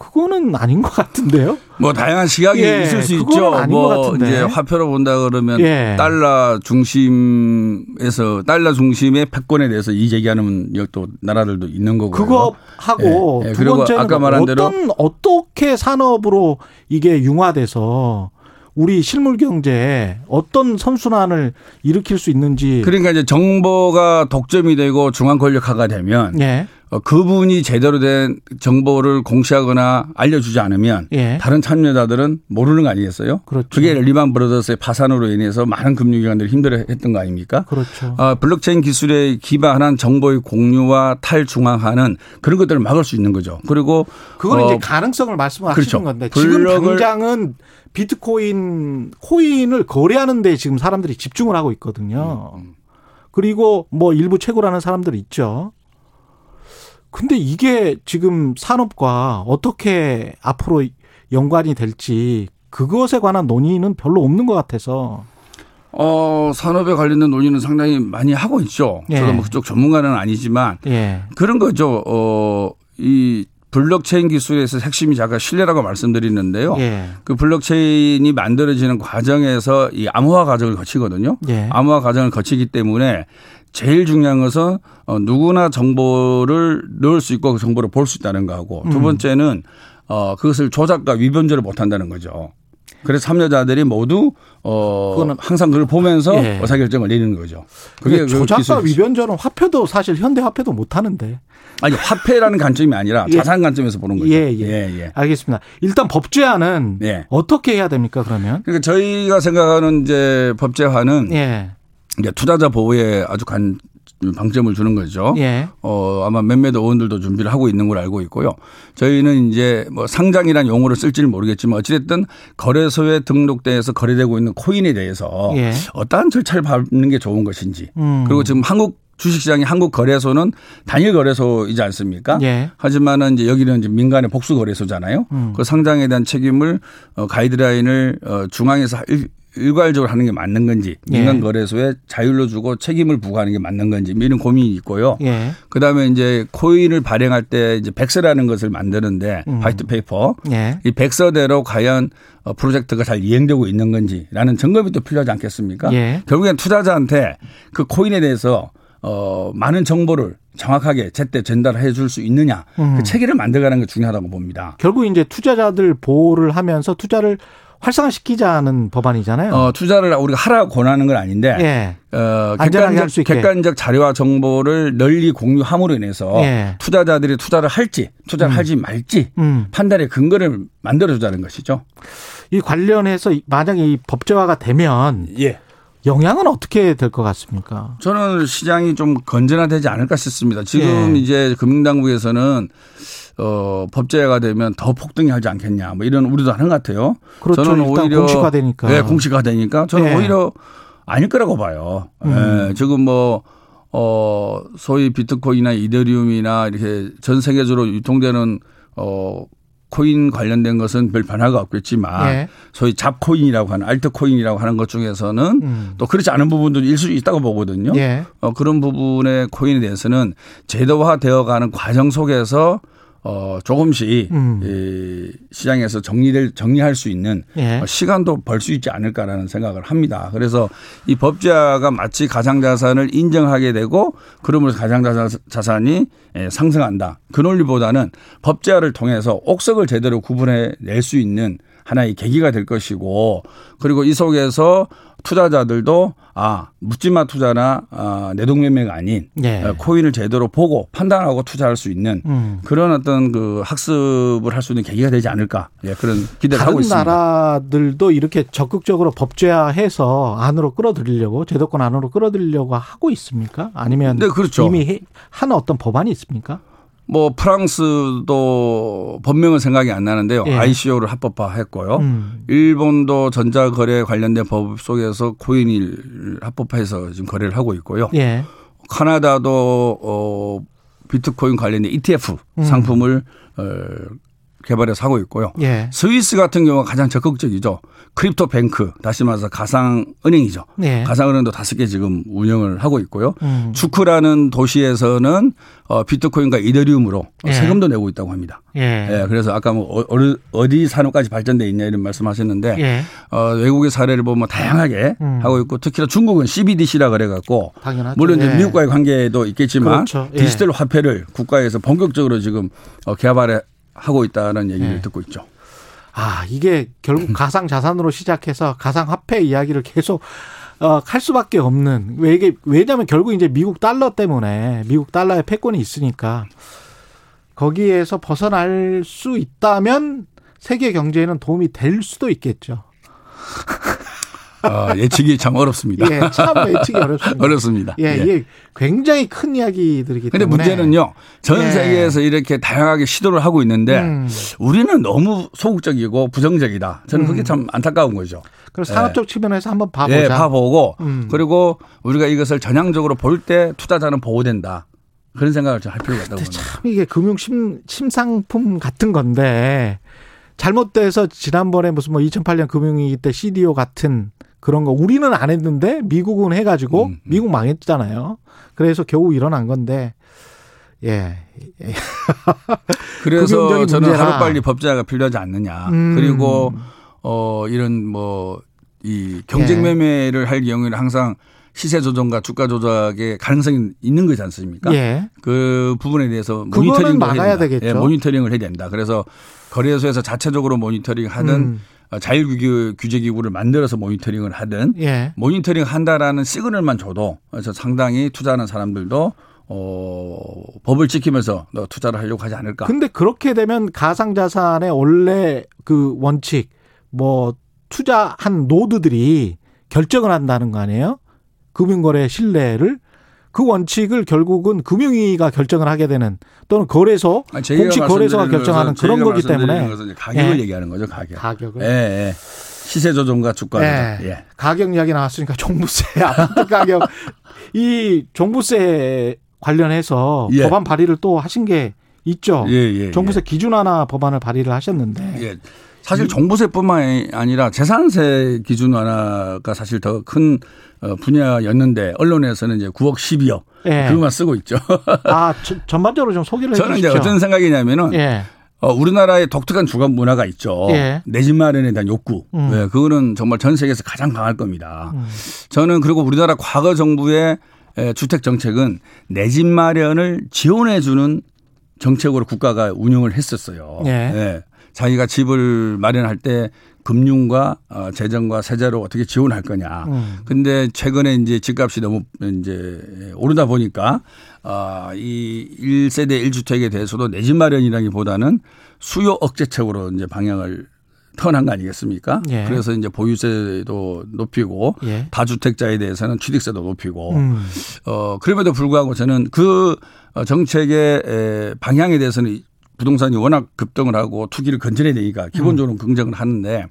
그거는 아닌 것 같은데요. 뭐 다양한 시각이 예, 있을 수 있죠. 뭐. 이제 화폐로 본다 그러면 예. 달러 중심에서 달러 중심의 패권에 대해서 이 제기하는 또 나라들도 있는 거고요. 그거 하고 예, 예. 두 그리고 번째는 아까 말한 대로 어떤 어떻게 산업으로 이게 융화돼서 우리 실물 경제에 어떤 선순환을 일으킬 수 있는지 그러니까 이제 정보가 독점이 되고 중앙 권력화가 되면 예. 어, 그분이 제대로 된 정보를 공시하거나 알려주지 않으면 예. 다른 참여자들은 모르는 거 아니겠어요? 그렇죠. 그게 리만 브러더스의 파산으로 인해서 많은 금융기관들이 힘들어했던 거 아닙니까? 그렇죠. 어, 블록체인 기술에 기반한 정보의 공유와 탈중앙화는 그런 것들을 막을 수 있는 거죠. 그리고 그거는 어, 이제 가능성을 말씀하시는 그렇죠. 건데 지금 당장은 비트코인 코인을 거래하는 데 지금 사람들이 집중을 하고 있거든요. 음, 그리고 뭐 일부 채굴하는 사람들 있죠. 근데 이게 지금 산업과 어떻게 앞으로 연관이 될지 그것에 관한 논의는 별로 없는 것 같아서 어, 산업에 관련된 논의는 상당히 많이 하고 있죠. 예. 저도 뭐 그쪽 전문가는 아니지만 예. 그런 거죠. 어, 이 블록체인 기술에서 핵심이 아까 신뢰라고 말씀드리는데요. 예. 그 블록체인이 만들어지는 과정에서 이 암호화 과정을 거치거든요. 예. 암호화 과정을 거치기 때문에 제일 중요한 것은 어, 누구나 정보를 넣을 수 있고 그 정보를 볼 수 있다는 거하고 두 음. 번째는 어, 그것을 조작과 위변조를 못 한다는 거죠. 그래서 참여자들이 모두 어 그거는- 항상 그걸 보면서 예. 의사결정을 내리는 거죠. 그게 그 조작과. 위변조는 화폐도 사실 현대 화폐도 못 하는데. 아니 화폐라는 관점이 아니라 예. 자산 관점에서 보는 거죠. 예, 예. 예. 알겠습니다. 일단 법제화는 예. 어떻게 해야 됩니까, 그러면? 그러니까 저희가 생각하는 이제 법제화는 예. 이제 투자자 보호에 아주 관 방점을 주는 거죠. 예. 어, 아마 몇몇 의원들도 준비를 하고 있는 걸 알고 있고요. 저희는 이제 뭐 상장이란 용어를 쓸지는 모르겠지만 어찌됐든 거래소에 등록돼서 거래되고 있는 코인에 대해서 예. 어떠한 절차를 밟는 게 좋은 것인지 음. 그리고 지금 한국 주식시장의 한국 거래소는 단일 거래소이지 않습니까? 예. 하지만은 이제 여기는 이제 민간의 복수 거래소잖아요. 음. 그 상장에 대한 책임을 어, 가이드라인을 어, 중앙에서 일, 일괄적으로 하는 게 맞는 건지 민간 예. 거래소에 자율로 주고 책임을 부과하는 게 맞는 건지 뭐 이런 고민이 있고요. 예. 그다음에 이제 코인을 발행할 때 이제 백서라는 것을 만드는데 음. white paper 예. 이 백서대로 과연 어, 프로젝트가 잘 이행되고 있는 건지라는 점검이 또 필요하지 않겠습니까? 예. 결국엔 투자자한테 그 코인에 대해서 어, 많은 정보를 정확하게 제때 전달해 줄 수 있느냐 음. 그 체계를 만들어가는 게 중요하다고 봅니다. 결국 이제 투자자들 보호를 하면서 투자를 활성화시키자는 법안이잖아요. 어, 투자를 우리가 하라고 권하는 건 아닌데 예. 어, 객관적. 객관적 자료와 정보를 널리 공유함으로 인해서 예. 투자자들이 투자를 할지 투자를 음. 하지 말지 음. 판단의 근거를 만들어주자는 것이죠. 이 관련해서 만약에 이 법제화가 되면 예. 영향은 어떻게 될 것 같습니까? 저는 시장이 좀 건전화되지 않을까 싶습니다. 지금 예. 이제 금융당국에서는 어, 법제화가 되면 더 폭등이 하지 않겠냐 뭐 이런 우려도 하는 것 같아요. 그렇죠. 저는 오히려 공식화되니까. 네, 공식화되니까 저는 예. 오히려 아닐 거라고 봐요. 음. 예, 지금 뭐 어, 소위 비트코인이나 이더리움이나 이렇게 전 세계적으로 유통되는 어, 코인 관련된 것은 별 변화가 없겠지만 예. 소위 잡코인이라고 하는 알트코인이라고 하는 것 중에서는 음. 또 그렇지 않은 부분도 일수 있다고 보거든요. 예. 어, 그런 부분의 코인에 대해서는 제도화되어 가는 과정 속에서 어, 조금씩 음. 이 시장에서 정리될 정리할 수 있는 예. 어, 시간도 벌 수 있지 않을까라는 생각을 합니다. 그래서 이 법제화가 마치 가상자산을 인정하게 되고 그러면서 가상자산이 예, 상승한다. 그 논리보다는 법제화를 통해서 옥석을 제대로 구분해 낼 수 있는 하나의 계기가 될 것이고 그리고 이 속에서 투자자들도 아 묻지마 투자나 아, 내동매매가 아닌 예. 어, 코인을 제대로 보고 판단하고 투자할 수 있는 음. 그런 어떤 그 학습을 할 수 있는 계기가 되지 않을까 예, 그런 기대를 다른 하고 있습니다. 나라들도 이렇게 적극적으로 법제화해서 안으로 끌어들이려고 제도권 안으로 끌어들이려고 하고 있습니까? 아니면 네, 그렇죠. 이미 해- 한 어떤 법안이 있습니까? 뭐 프랑스도 법명은 생각이 안 나는데요. 예. ICO를 합법화했고요. 음. 일본도 전자거래 관련된 법 속에서 코인을 합법화해서 지금 거래를 하고 있고요. 예. 카나다도 어 비트코인 관련된 ETF 음. 상품을 어, 개발해서 하고 있고요. 예. 스위스 같은 경우가 가장 적극적이죠. crypto bank, 다시 말해서 가상 은행이죠. 예. 가상 은행도 다섯 개 지금 운영을 하고 있고요. 음. 추크라는 도시에서는 어, 비트코인과 이더리움으로 예. 세금도 내고 있다고 합니다. 예. 예, 그래서 아까 뭐 어- 어디 산업까지 발전돼 있냐 이런 말씀하셨는데 예. 어, 외국의 사례를 보면 다양하게 음. 하고 있고 특히나 중국은 CBDC라 그래갖고 당연하죠. 물론 예. 미국과의 관계도 있겠지만 그렇죠. 예. 디지털 화폐를 국가에서 본격적으로 지금 어, 개발해 하고 있다는 얘기를 예. 듣고 있죠. 아, 이게 결국 [clears throat] 가상 자산으로 시작해서 가상 화폐 이야기를 계속 어, 할 수밖에 없는 왜 이게 왜냐하면 결국 이제 미국 달러 때문에 미국 달러의 패권이 있으니까 거기에서 벗어날 수 있다면 세계 경제에는 도움이 될 수도 있겠죠. [laughs] 어, 예측이 참 어렵습니다. 예, 참 예측이 [laughs] 어렵습니다. 어렵습니다. 예, 이게 굉장히 큰 이야기들이기 근데 때문에 문제는요. 전 예. 세계에서 이렇게 다양하게 시도를 하고 있는데 음. 우리는 너무 소극적이고 부정적이다. 저는 그게 참 안타까운 거죠. 그래서 산업적 측면에서 한번 봐보자. 예, 봐보고 음. 그리고 우리가 이것을 전향적으로 볼 때 투자자는 보호된다. 그런 생각을 좀 할 필요가 있다고 봅니다. 참 이게 금융 심, 심상품 같은 건데 잘못돼서 지난번에 무슨 뭐 2008년 금융위기 때 CDO 같은 그런 거 우리는 안 했는데 미국은 해가지고 음, 음. 미국 망했잖아요. 그래서 겨우 일어난 건데 예. [laughs] 그래서 저는 문제라. 하루 빨리 법제화가 필요하지 않느냐. 음. 그리고 어 이런 뭐 이 경쟁 예. 매매를 할 경우에는 항상 시세 조정과 주가 조작의 가능성이 있는 거지 않습니까? 예. 그 부분에 대해서 그거는 모니터링도 막아야 해야 된다. 되겠죠. 예, 모니터링을 해야 된다. 그래서 거래소에서 자체적으로 모니터링 하든 음. 어, 자율규제 규제 기구를 만들어서 모니터링을 하든 예. 모니터링 한다라는 시그널만 줘도 저 상당히 투자하는 사람들도 어 법을 지키면서 너 투자를 하려고 하지 않을까. 근데 그렇게 되면 가상자산의 원래 그 원칙 뭐 투자한 노드들이 결정을 한다는 거 아니에요? 금융거래 신뢰를 그 원칙을 결국은 금융위가 결정을 하게 되는 또는 거래소 아니, 공식 거래소가 결정하는 그런 거기 때문에 가격을 예. 얘기하는 거죠 가격. 가격을 예, 예. 시세 조정과 주가 예. 조정. 예. 가격 이야기 나왔으니까 종부세 [laughs] 아파트 가격 이 종부세 관련해서 예. 법안 발의를 또 하신 게 있죠. 예, 예, 종부세 기준 하나 법안을 발의를 하셨는데 예. 사실 종부세뿐만 아니라 재산세 기준 완화가 사실 더큰 어, 분야였는데 언론에서는 이제 9억 12억 예. 그것만 쓰고 있죠. 아 저- 전반적으로 좀 소개를 저는 이제 해주시죠. 어떤 생각이냐면은 예. 어, 우리나라의 독특한 주거 문화가 있죠. 예. 내집 마련에 대한 욕구. 음. 네, 그거는 정말 전 세계에서 가장 강할 겁니다. 음. 저는 그리고 우리나라 과거 정부의 에, 주택 정책은 내 집 마련을 지원해 주는 정책으로 국가가 운영을 했었어요. 예. 예. 자기가 집을 마련할 때 금융과 어, 재정과 세제로 어떻게 지원할 거냐. 음. 근데 최근에 이제 집값이 너무 이제 오르다 보니까 아, 이 1세대 1주택에 대해서도 내 집 마련이라기보다는 수요 억제책으로 이제 방향을 턴한 거 아니겠습니까? 예. 그래서 이제 보유세도 높이고 예. 다주택자에 대해서는 취득세도 높이고 음. 어 그럼에도 불구하고 저는 그 어, 정책의 에, 방향에 대해서는 이 부동산이 워낙 급등을 하고 투기를 건전해야 되니까 기본적으로 긍정을 하는데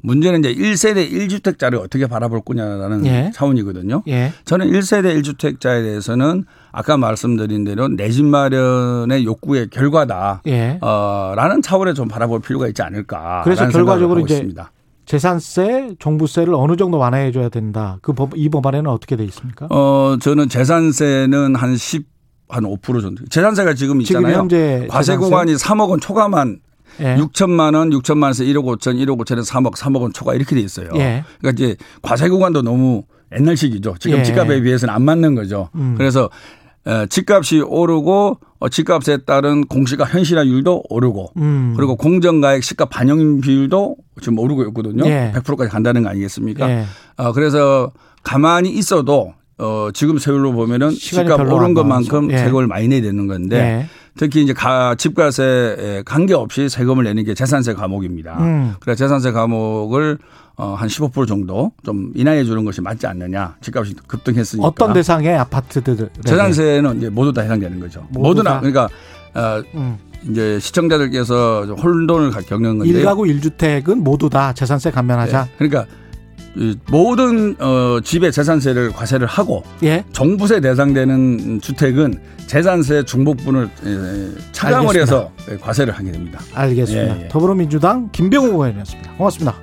문제는 이제 1세대 1주택자를 어떻게 바라볼 거냐라는 예. 차원이거든요. 예. 저는 1세대 1주택자에 대해서는 아까 말씀드린 대로 내 집 마련의 욕구의 결과다. 예. 어, 라는 차원에 좀 바라볼 필요가 있지 않을까. 그래서 결과적으로 이제 있습니다. 재산세, 종부세를 어느 정도 완화해 줘야 된다. 그 법, 이 법안에는 어떻게 돼 있습니까? 어, 저는 재산세는 한 10, 한 5% 정도. 재산세가 지금 지금 있잖아요. 현재 과세 구간이 3억 원 초과만 예. 6천만 원, 6천만 원에서 1억 5천, 1억 5천에서 3억, 3억 원 초과 이렇게 돼 있어요. 예. 그러니까 이제 과세 구간도 너무 옛날식이죠. 지금 예. 집값에 비해서는 안 맞는 거죠. 음. 그래서 에, 집값이 오르고 어, 집값에 따른 공시가 현실화율도 오르고 음. 그리고 공정가액 시가 반영 비율도 지금 오르고 있거든요. 예. 100%까지 간다는 거 아니겠습니까? 예. 어, 그래서 가만히 있어도 어, 지금 세율로 보면은 집값 오른 안 것만큼. 예. 세금을 많이 내야 되는 건데 예. 특히 이제 가, 집값에 관계없이 세금을 내는 게 재산세 과목입니다. 음. 그래서 재산세 과목을 어, 한 15% 정도 좀 인하해 주는 것이 맞지 않느냐. 집값이 급등했으니까. 어떤 대상의 아파트들 재산세는 이제 모두 다 해당되는 거죠. 모두 다 다? 그러니까 어, 음. 이제 시청자들께서 좀 혼돈을 겪는 건데. 일가구 일주택은 모두 다 재산세 감면하자. 그러니까 이 모든 어, 집의 재산세를 과세를 하고 예. 종부세 대상되는 주택은 재산세 중복분을 예, 차감을 해서 과세를 하게 됩니다. 알겠습니다. 예, 예. 더불어민주당 김병호 의원이었습니다. 고맙습니다.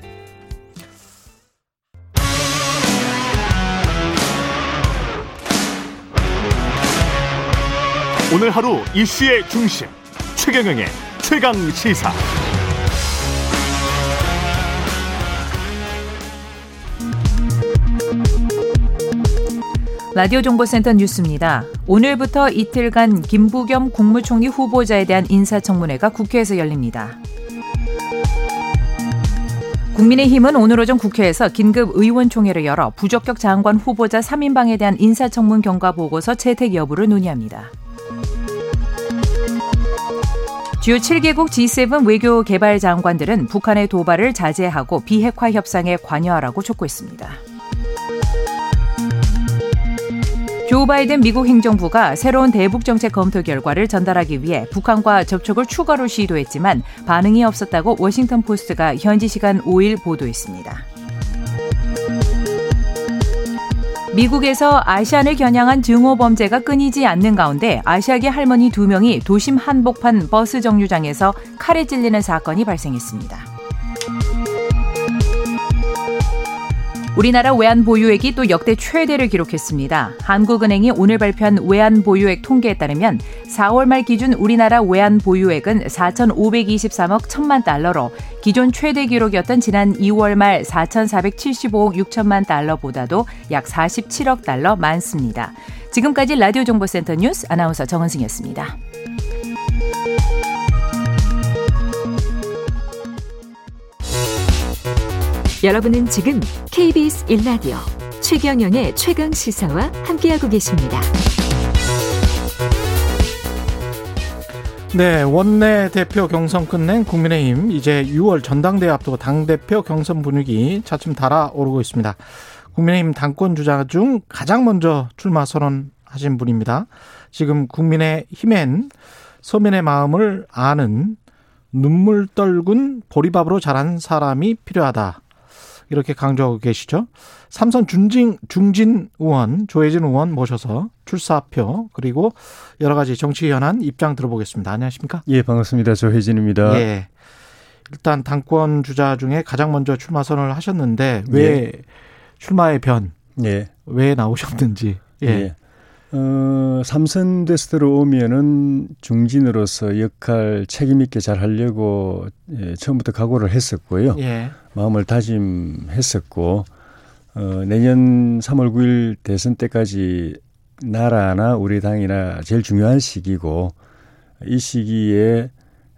오늘 하루 이슈의 중심 최경영의 최강 시사. 라디오 정보센터 뉴스입니다. 오늘부터 이틀간 김부겸 국무총리 후보자에 대한 인사청문회가 국회에서 열립니다. 국민의힘은 오늘 오전 국회에서 긴급 의원총회를 열어 부적격 장관 후보자 3인방에 대한 인사청문 경과 보고서 채택 여부를 논의합니다. 주요 7개국 G7 외교 개발 장관들은 북한의 도발을 자제하고 비핵화 협상에 관여하라고 촉구했습니다. 조 바이든 미국 행정부가 새로운 대북 정책 검토 결과를 전달하기 위해 북한과 접촉을 추가로 시도했지만 반응이 없었다고 워싱턴 포스트가 현지 시간 5일 보도했습니다. 미국에서 아시안을 겨냥한 증오 범죄가 끊이지 않는 가운데 아시아계 할머니 두 명이 도심 한복판 버스 정류장에서 칼에 찔리는 사건이 발생했습니다. 우리나라 외환 보유액이 또 역대 최대를 기록했습니다. 한국은행이 오늘 발표한 외환 보유액 통계에 따르면 4월 말 기준 우리나라 외환 보유액은 4,523억 1천만 달러로 기존 최대 기록이었던 지난 2월 말 4,475억 6천만 달러보다도 약 47억 달러 많습니다. 지금까지 라디오 정보센터 뉴스 아나운서 정은승이었습니다. 여러분은 지금 KBS 1라디오 최경영의 최강 시사와 함께하고 계십니다. 네, 원내 대표 경선 끝낸 국민의힘 이제 6월 전당대회 앞두고 당 대표 경선 분위기 차츰 달아오르고 있습니다. 국민의힘 당권 주자 중 가장 먼저 출마 선언하신 분입니다. 지금 국민의힘엔 서민의 마음을 아는 눈물 떨군 보리밥으로 자란 사람이 필요하다. 이렇게 강조하고 계시죠. 삼선 중진, 중진 의원, 조혜진 의원 모셔서 출사표, 그리고 여러 가지 정치 현안 입장 들어보겠습니다. 안녕하십니까? 예, 반갑습니다. 조혜진입니다. 예. 일단 당권 주자 중에 가장 먼저 출마 선언을 하셨는데, 왜 예. 출마의 변, 예. 왜 나오셨는지. 예. 예. 어, 삼선 데스 들어오면은 중진으로서 역할 책임 있게 잘 하려고 예, 처음부터 각오를 했었고요. 예. 마음을 다짐했었고, 어, 내년 3월 9일 대선 때까지 나라나 우리 당이나 제일 중요한 시기고, 이 시기에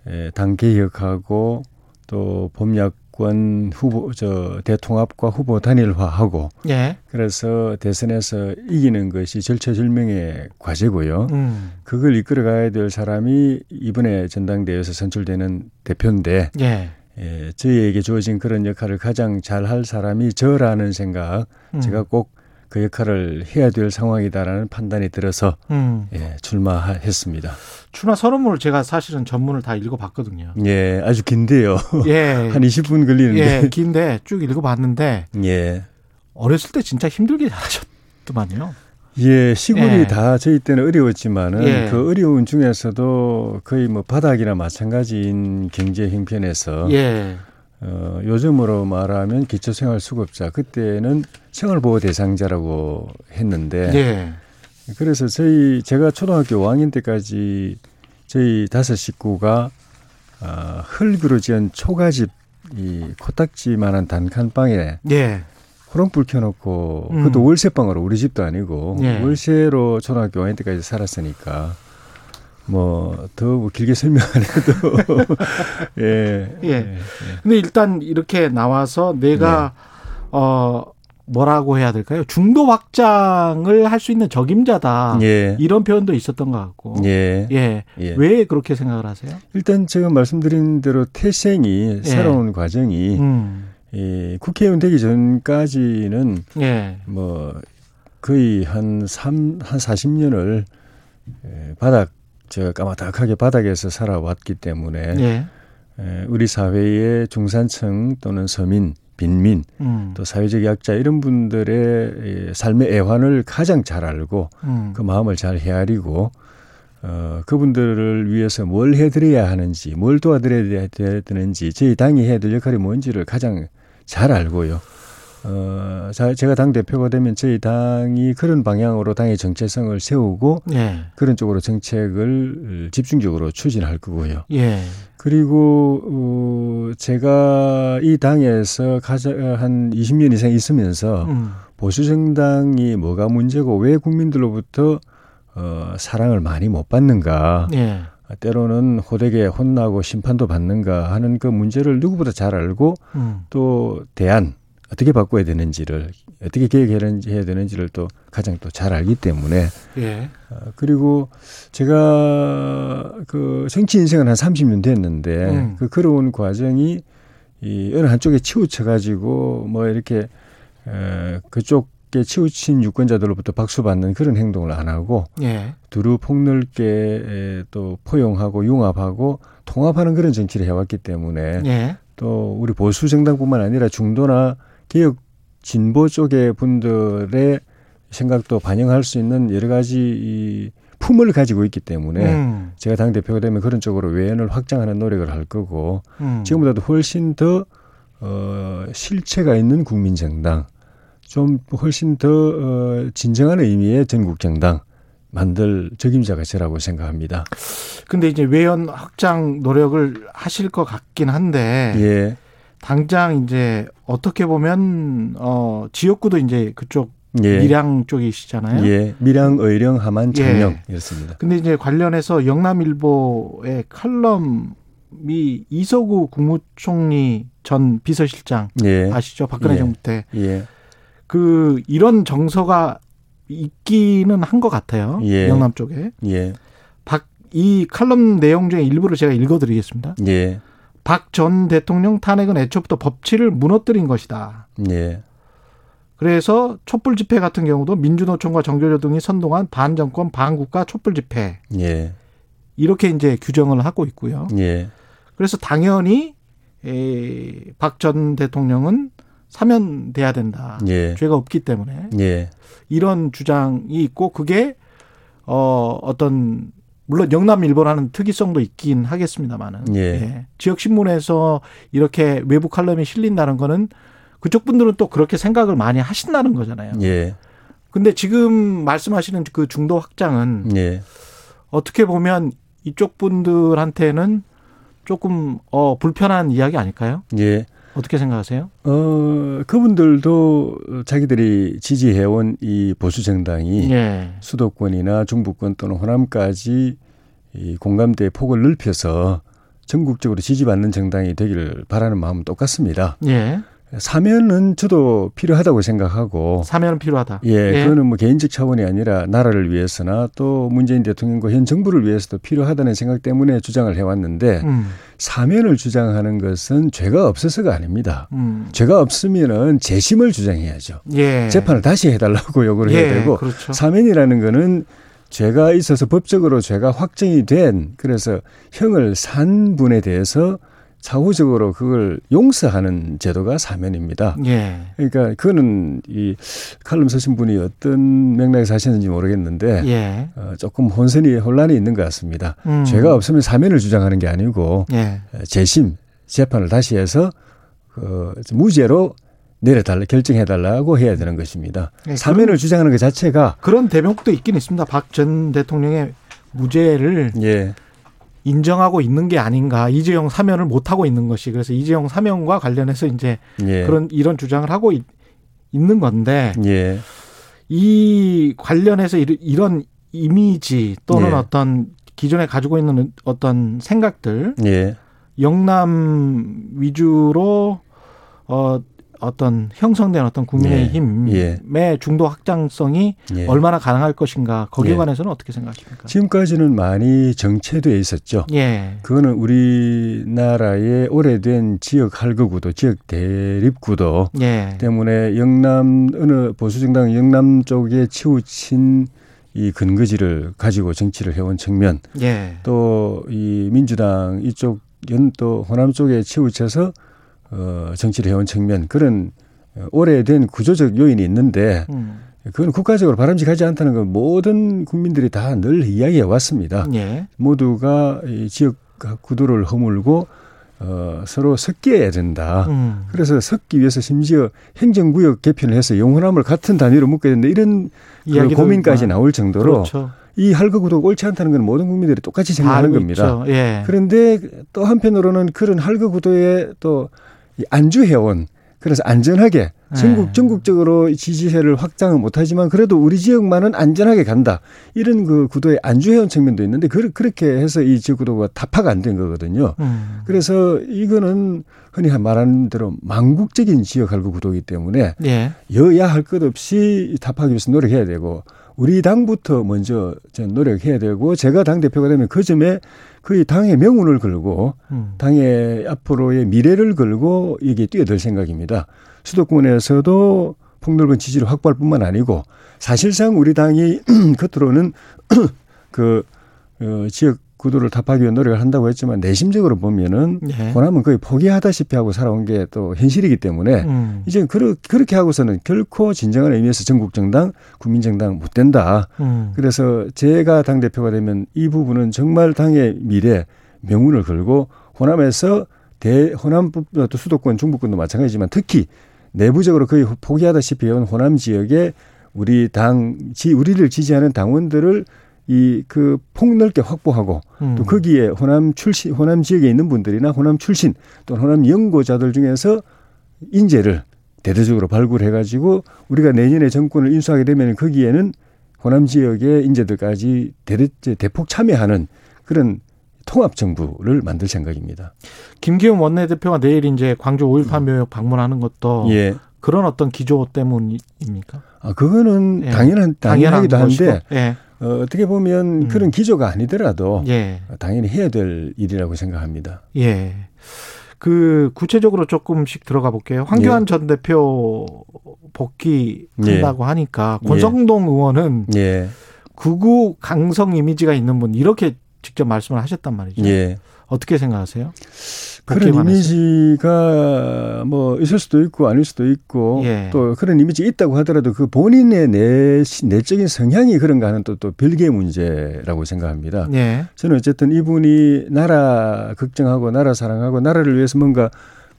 에, 당 개혁하고 또 범야권 후보, 저, 대통합과 후보 단일화하고, 예. 그래서 대선에서 이기는 것이 절체절명의 과제고요. 음. 그걸 이끌어가야 될 사람이 이번에 전당대회에서 선출되는 대표인데 예. 예, 저희에게 주어진 그런 역할을 가장 잘 할 사람이 저라는 생각, 음. 제가 꼭 그 역할을 해야 될 상황이다라는 판단이 들어서 음. 예, 출마했습니다. 출마 선언문을 제가 사실은 전문을 다 읽어봤거든요. 예, 아주 긴데요. [laughs] 예. [laughs] 한 20분 걸리는데. 예, 긴데 쭉 읽어봤는데 예. 어렸을 때 진짜 힘들게 잘하셨더만요. 예, 시골이 예. 다 저희 때는 어려웠지만은 예. 그 어려운 중에서도 거의 뭐 바닥이나 마찬가지인 경제 형편에서 예. 어, 요즘으로 말하면 기초생활수급자 그때는 생활보호 대상자라고 했는데 예. 그래서 저희 제가 초등학교 5학년 때까지 저희 다섯 식구가 아, 흙으로 지은 초가집 이 코딱지만한 단칸방에 예. 호롱불 켜놓고 음. 그것도 월세방으로 우리 집도 아니고 예. 월세로 초등학교 5학년 때까지 살았으니까 뭐더 길게 설명 안 해도 예. 예. 근데 일단 이렇게 나와서 내가 네. 어 뭐라고 해야 될까요? 중도 확장을 할 수 있는 적임자다. 예. 이런 표현도 있었던 것 같고. 예. 예. 예. 왜 그렇게 생각을 하세요? 일단 제가 말씀드린 대로 태생이 예. 새로운 과정이 음. 이 국회의원 되기 전까지는 예. 뭐 거의 한 3, 한 40년을 바닥 저 까마득하게 바닥에서 살아왔기 때문에 예. 에, 우리 사회의 중산층 또는 서민 빈민, 음. 또 사회적 약자 이런 분들의 예, 삶의 애환을 가장 잘 알고 음. 그 마음을 잘 헤아리고 어, 그분들을 위해서 뭘 해드려야 하는지, 뭘 도와드려야 되는지, 저희 당이 해야 될 역할이 뭔지를 가장 잘 알고요. 어, 자, 제가 당 대표가 되면 저희 당이 그런 방향으로 당의 정체성을 세우고 예. 그런 쪽으로 정책을 집중적으로 추진할 거고요. 예. 그리고 어, 제가 이 당에서 가장 한 20년 이상 있으면서 음. 보수 정당이 뭐가 문제고 왜 국민들로부터 어, 사랑을 많이 못 받는가? 예. 때로는 호되게 혼나고 심판도 받는가 하는 그 문제를 누구보다 잘 알고 음. 또 대안 어떻게 바꿔야 되는지를 어떻게 계획해야 되는지를 또 가장 또 잘 알기 때문에 예. 어, 그리고 제가 그 정치 인생은 한 30년 됐는데 음. 그 걸어온 과정이 이 어느 한쪽에 치우쳐 가지고 뭐 이렇게 에, 그쪽 에 치우친 유권자들로부터 박수 받는 그런 행동을 안 하고 예. 두루 폭넓게 에, 또 포용하고 융합하고 통합하는 그런 정치를 해왔기 때문에 예. 또 우리 보수 정당뿐만 아니라 중도나 개혁 진보 쪽의 분들의 생각도 반영할 수 있는 여러 가지 이 품을 가지고 있기 때문에 음. 제가 당 대표가 되면 그런 쪽으로 외연을 확장하는 노력을 할 거고 음. 지금보다도 훨씬 더 어, 실체가 있는 국민정당, 좀 훨씬 더 어, 진정한 의미의 전국정당 만들 적임자가 저라고 생각합니다. 근데 이제 외연 확장 노력을 하실 것 같긴 한데 예, 당장 이제 어떻게 보면 어 지역구도 이제 그쪽 예, 밀양 쪽이시잖아요. 예, 밀양, 의령, 함안, 예. 창녕 이렇습니다. 근데 이제 관련해서 영남일보의 칼럼이 이서구 국무총리 전 비서실장 예, 아시죠? 박근혜 예. 정부 때 예, 그 이런 정서가 있기는 한 것 같아요. 예. 영남 쪽에. 예, 박 이 칼럼 내용 중에 일부를 제가 읽어드리겠습니다. 예, 박 전 대통령 탄핵은 애초부터 법치를 무너뜨린 것이다. 예, 그래서 촛불 집회 같은 경우도 민주노총과 정교조 등이 선동한 반정권 반국가 촛불 집회 예, 이렇게 이제 규정을 하고 있고요. 예, 그래서 당연히 박 전 대통령은 사면돼야 된다. 예, 죄가 없기 때문에 예, 이런 주장이 있고 그게 어 어떤 물론 영남일보라는 특이성도 있긴 하겠습니다만은 예. 지역 신문에서 이렇게 외부 칼럼이 실린다는 거는 그쪽 분들은 또 그렇게 생각을 많이 하신다는 거잖아요. 예, 근데 지금 말씀하시는 그 중도 확장은 예, 어떻게 보면 이쪽 분들한테는 조금 어 불편한 이야기 아닐까요? 예. 어떻게 생각하세요? 어, 그분들도 자기들이 지지해온 이 보수 정당이 예. 수도권이나 중부권 또는 호남까지 이 공감대의 폭을 넓혀서 전국적으로 지지받는 정당이 되기를 바라는 마음은 똑같습니다. 예. 사면은 저도 필요하다고 생각하고 사면은 필요하다. 예, 그거는 뭐 개인적 차원이 아니라 나라를 위해서나 또 문재인 대통령과 현 정부를 위해서도 필요하다는 생각 때문에 주장을 해왔는데 음, 사면을 주장하는 것은 죄가 없어서가 아닙니다. 음. 죄가 없으면은 재심을 주장해야죠. 예. 재판을 다시 해달라고 [laughs] 요구를 해야 예, 되고 그렇죠. 사면이라는 거는 죄가 있어서 법적으로 죄가 확정이 된 그래서 형을 산 분에 대해서 사후적으로 그걸 용서하는 제도가 사면입니다. 예. 그러니까 그거는 이 칼럼 쓰신 분이 어떤 맥락에서 하시는지 모르겠는데 예. 어, 조금 혼선이 혼란이 있는 것 같습니다. 음. 죄가 없으면 사면을 주장하는 게 아니고 예. 재심 재판을 다시 해서 그 무죄로 내려달라 결정해달라고 해야 되는 것입니다. 예, 사면을 주장하는 것 자체가 그런 대목도 있긴 있습니다. 박 전 대통령의 무죄를 예 인정하고 있는 게 아닌가. 이재용 사면을 못 하고 있는 것이 그래서 이재용 사면과 관련해서 이제 예. 그런 이런 주장을 하고 있, 는 건데 예. 이 관련해서 이런 이미지 또는 예. 어떤 기존에 가지고 있는 어떤 생각들 예. 영남 위주로 어 어떤 형성된 어떤 국민의힘의 예. 중도 확장성이 예. 얼마나 가능할 것인가 거기에 예. 관해서는 어떻게 생각하십니까? 지금까지는 많이 정체돼 있었죠. 예. 그거는 우리나라의 오래된 지역 할거구도, 지역 대립구도 예. 때문에 영남 어느 보수 정당 영남 쪽에 치우친 이 근거지를 가지고 정치를 해온 측면, 예. 또이 민주당 이쪽 연 또 호남 쪽에 치우쳐서 어, 정치를 해온 측면 그런 어, 오래된 구조적 요인이 있는데 음. 그건 국가적으로 바람직하지 않다는 건 모든 국민들이 다 늘 이야기해 왔습니다. 예. 모두가 이 지역 구도를 허물고 어, 서로 섞여야 된다. 음. 그래서 섞기 위해서 심지어 행정구역 개편을 해서 영호남을 같은 단위로 묶어야 된다. 이런 그 고민까지. 나올 정도로 그렇죠. 이 할거 구도가 옳지 않다는 건 모든 국민들이 똑같이 다 생각하는 겁니다. 예. 그런데 또 한편으로는 그런 할거 구도에 또이 안주해온 그래서 안전하게 전국 네. 전국적으로 지지세를 확장은 못하지만 그래도 우리 지역만은 안전하게 간다 이런 그 구도에 안주해온 측면도 있는데 그, 그렇게 해서 이 지역 구도가 타파가 안 된 거거든요. 음. 그래서 이거는 흔히 말하는 대로 망국적인 지역 할거 구도이기 때문에 예. 여야 할 것 없이 타파하기 위해서 노력해야 되고 우리 당부터 먼저 전 노력해야 되고 제가 당 대표가 되면 그 점에 거의 당의 명운을 걸고 음. 당의 앞으로의 미래를 걸고 이게 뛰어들 생각입니다. 수도권에서도 폭넓은 지지를 확보할 뿐만 아니고 사실상 우리 당이 [clears throat] 겉으로는 [clears throat] 그 어, 지역 구도를 타파하기 위해 노력을 한다고 했지만 내심적으로 보면은 예. 호남은 거의 포기하다시피 하고 살아온 게 또 현실이기 때문에 음. 이제 그러, 그렇게 하고서는 결코 진정한 의미에서 전국정당, 국민정당 못 된다. 음. 그래서 제가 당 대표가 되면 이 부분은 정말 당의 미래, 명운을 걸고 호남에서 대, 호남, 또 수도권, 중부권도 마찬가지지만 특히 내부적으로 거의 포기하다시피 해온 호남 지역에 우리 당, 지, 우리를 지지하는 당원들을 이 그 폭넓게 확보하고 음. 또 거기에 호남 출신, 호남 지역에 있는 분들이나 호남 출신 또는 호남 연고자들 중에서 인재를 대대적으로 발굴해 가지고 우리가 내년에 정권을 인수하게 되면 거기에는 호남 지역의 인재들까지 대대, 대폭 참여하는 그런 통합 정부를 만들 생각입니다. 김기현 원내대표가 내일 이제 광주 5.18 묘역 방문하는 것도 음. 예. 그런 어떤 기조 때문입니까? 아, 그거는 예. 당연한, 당연하기도. 한데, 예. 어, 어떻게 보면 음. 그런 기조가 아니더라도 예. 당연히 해야 될 일이라고 생각합니다. 예. 그 구체적으로 조금씩 들어가 볼게요. 황교안 예. 전 대표 복귀한다고 하니까 권성동 의원은 예. 극우 강성 이미지가 있는 분 이렇게 직접 말씀을 하셨단 말이죠. 예. 어떻게 생각하세요? 그런. 이미지가 뭐 있을 수도 있고 아닐 수도 있고 예. 또 그런 이미지 있다고 하더라도 그 본인의 내, 내적인 성향이 그런가 하는 또, 또 별개의 문제라고 생각합니다. 예. 저는 어쨌든 이분이 나라 걱정하고 나라 사랑하고 나라를 위해서 뭔가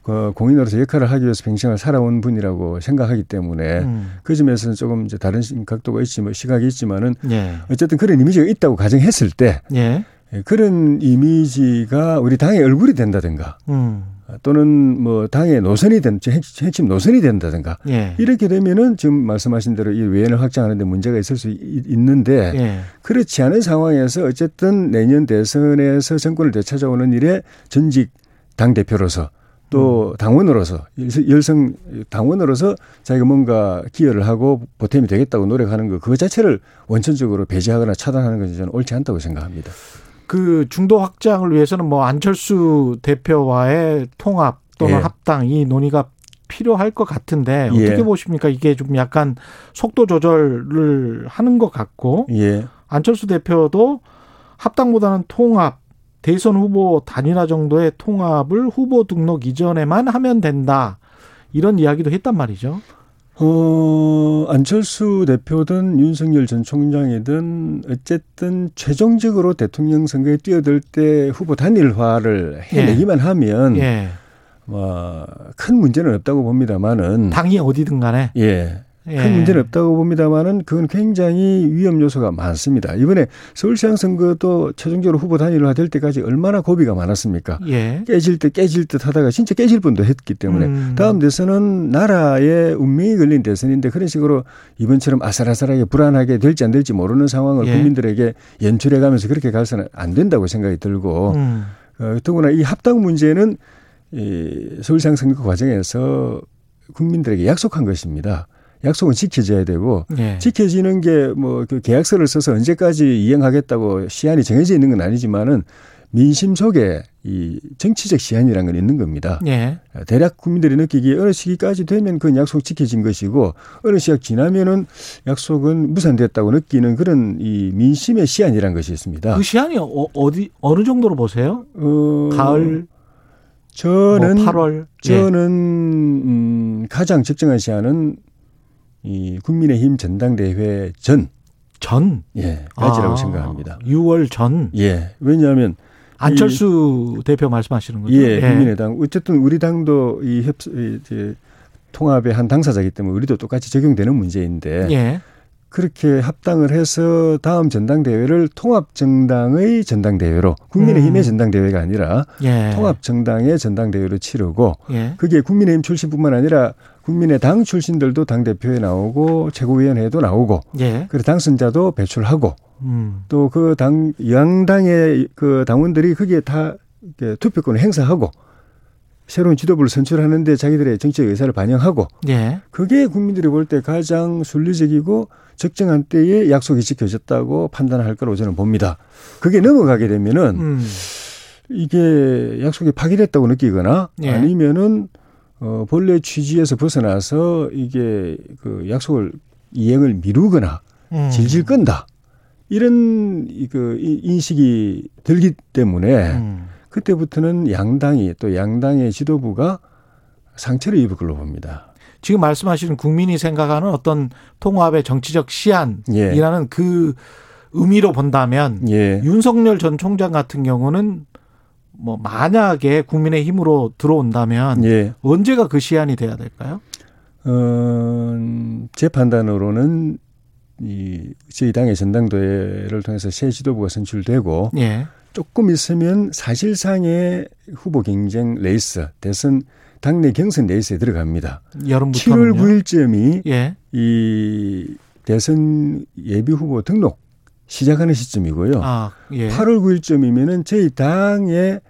그 공인으로서 역할을 하기 위해서 평생을 살아온 분이라고 생각하기 때문에 음. 그 점에서는 조금 이제 다른 각도가 있지만 시각이 있지만은 예. 어쨌든 그런 이미지가 있다고 가정했을 때 예. 예, 그런 이미지가 우리 당의 얼굴이 된다든가 음. 또는 뭐 당의 노선이 된 핵심 노선이 된다든가 예. 이렇게 되면은 지금 말씀하신 대로 이 외연을 확장하는데 문제가 있을 수 있- 있는데 예. 그렇지 않은 상황에서 어쨌든 내년 대선에서 정권을 되찾아오는 일에 전직 당 대표로서 또 당원으로서 열성 당원으로서 자기가 뭔가 기여를 하고 보탬이 되겠다고 노력하는 거 그거 자체를 원천적으로 배제하거나 차단하는 것이 저는 옳지 않다고 생각합니다. 그 중도 확장을 위해서는 뭐 안철수 대표와의 통합 또는 예. 합당 이 논의가 필요할 것 같은데 예. 어떻게 보십니까? 이게 좀 약간 속도 조절을 하는 것 같고 예. 안철수 대표도 합당보다는 통합 대선 후보 단일화 정도의 통합을 후보 등록 이전에만 하면 된다. 이런 이야기도 했단 말이죠. 어, 안철수 대표든 윤석열 전 총장이든 어쨌든 최종적으로 대통령 선거에 뛰어들 때 후보 단일화를 해내기만 하면 예. 뭐, 큰 문제는 없다고 봅니다만은 당이 어디든 간에. 예. 예. 큰 문제는 없다고 봅니다만은 그건 굉장히 위험 요소가 많습니다. 이번에 서울시장 선거도 최종적으로 후보 단일화 될 때까지 얼마나 고비가 많았습니까? 예. 깨질 듯 깨질 듯 하다가 진짜 깨질 뻔도 했기 때문에 음. 다음 대선은 나라의 운명이 걸린 대선인데 그런 식으로 이번처럼 아슬아슬하게 불안하게 될지 안 될지 모르는 상황을 예. 국민들에게 연출해 가면서 그렇게 가서는 안 된다고 생각이 들고 음. 어, 더구나 이 합당 문제는 이 서울시장 선거 과정에서 국민들에게 약속한 것입니다. 약속은 지켜져야 되고 예. 지켜지는 게 뭐 그 계약서를 써서 언제까지 이행하겠다고 시한이 정해져 있는 건 아니지만은 민심 속에 이 정치적 시한이라는 건 있는 겁니다. 예. 대략 국민들이 느끼기에 어느 시기까지 되면 그 약속 지켜진 것이고 어느 시각 지나면은 약속은 무산됐다고 느끼는 그런 이 민심의 시한이라는 것이 있습니다. 그 시한이 어, 어디 어느 정도로 보세요? 어, 가을 저는 뭐 8월 저는 음, 가장 적정한 시한은 이 국민의힘 전당대회 전 전 예, 까지라고 아, 생각합니다. 6월 전 예. 왜냐하면 안철수 대표 말씀하시는 거죠? 예, 국민의당 어쨌든 우리 당도 이 협, 이, 이제 통합의 한 당사자이기 때문에 우리도 똑같이 적용되는 문제인데 예. 그렇게 합당을 해서 다음 전당대회를 통합정당의 전당대회로 국민의힘의 음. 전당대회가 아니라 예. 통합정당의 전당대회로 치르고 예. 그게 국민의힘 출신뿐만 아니라 국민의당 출신들도 당 대표에 나오고 최고위원회에도 나오고 예. 그리고 당선자도 배출하고 음. 또그 당 양당의 그 당원들이 거기에 다 투표권을 행사하고 새로운 지도부를 선출하는데 자기들의 정치적 의사를 반영하고 예. 그게 국민들이 볼 때 가장 순리적이고 적정한 때에 약속이 지켜졌다고 판단할 거라고 저는 봅니다. 그게 넘어가게 되면은 음. 이게 약속이 파기됐다고 느끼거나 예. 아니면은 어 본래 취지에서 벗어나서 이게 그 약속을 이행을 미루거나 음. 질질 끈다. 이런 이- 그 이- 인식이 들기 때문에 음. 그때부터는 양당이 또 양당의 지도부가 상처를 입을 걸로 봅니다. 지금 말씀하시는 국민이 생각하는 어떤 통합의 정치적 시한이라는 예. 그 의미로 본다면 예. 윤석열 전 총장 같은 경우는 뭐 만약에 국민의 힘으로 들어온다면 예. 언제가 그 시한이 돼야 될까요? 어, 제 판단으로는 이 저희 당의 전당대회를 통해서 새 지도부가 선출되고 예. 조금 있으면 사실상의 후보 경쟁 레이스 대선 당내 경선 레이스에 들어갑니다. 7월 여름부터는요. 9일쯤이 예. 이 대선 예비 후보 등록 시작하는 시점이고요. 아, 예. 8월 9일쯤이면은 저희 당의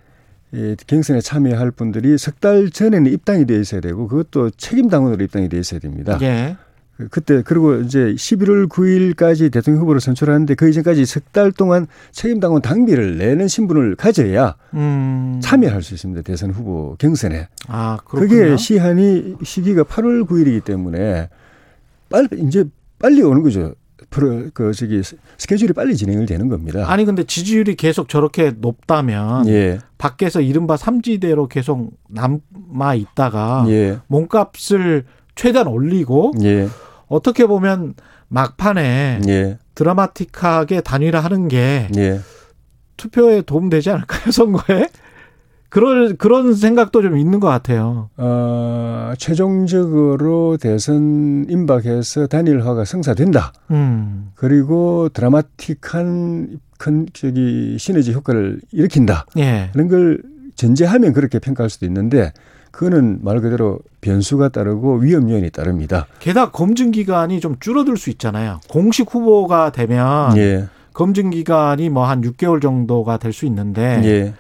예, 경선에 참여할 분들이 석 달 전에는 입당이 돼 있어야 되고 그것도 책임 당원으로 입당이 돼 있어야 됩니다. 예. 그- 그때 그리고 이제 11월 9일까지 대통령 후보를 선출하는데 그 이전까지 석 달 동안 책임 당원 당비를 내는 신분을 가져야 음. 참여할 수 있습니다. 대선 후보 경선에. 아, 그렇군요. 그게 시한이 시기가 8월 9일이기 때문에 빨리 이제 빨리 오는 거죠. 프로 그 저기 스케줄이 빨리 진행을 되는 겁니다. 아니 근데 지지율이 계속 저렇게 높다면 예. 밖에서 이른바 삼지대로 계속 남아 있다가 예. 몸값을 최대한 올리고 예. 어떻게 보면 막판에 예. 드라마틱하게 단일화하는 게 예. 투표에 도움되지 않을까요 선거에? 그런 그런 생각도 좀 있는 것 같아요. 어, 최종적으로 대선 임박해서 단일화가 성사된다. 음, 그리고 드라마틱한 큰 저기 시너지 효과를 일으킨다. 예, 그런 걸 전제하면 그렇게 평가할 수도 있는데 그거는 말 그대로 변수가 따르고 위험 요인이 따릅니다. 게다가 검증 기간이 좀 줄어들 수 있잖아요. 공식 후보가 되면 예. 검증 기간이 뭐 한 6개월 정도가 될 수 있는데 예.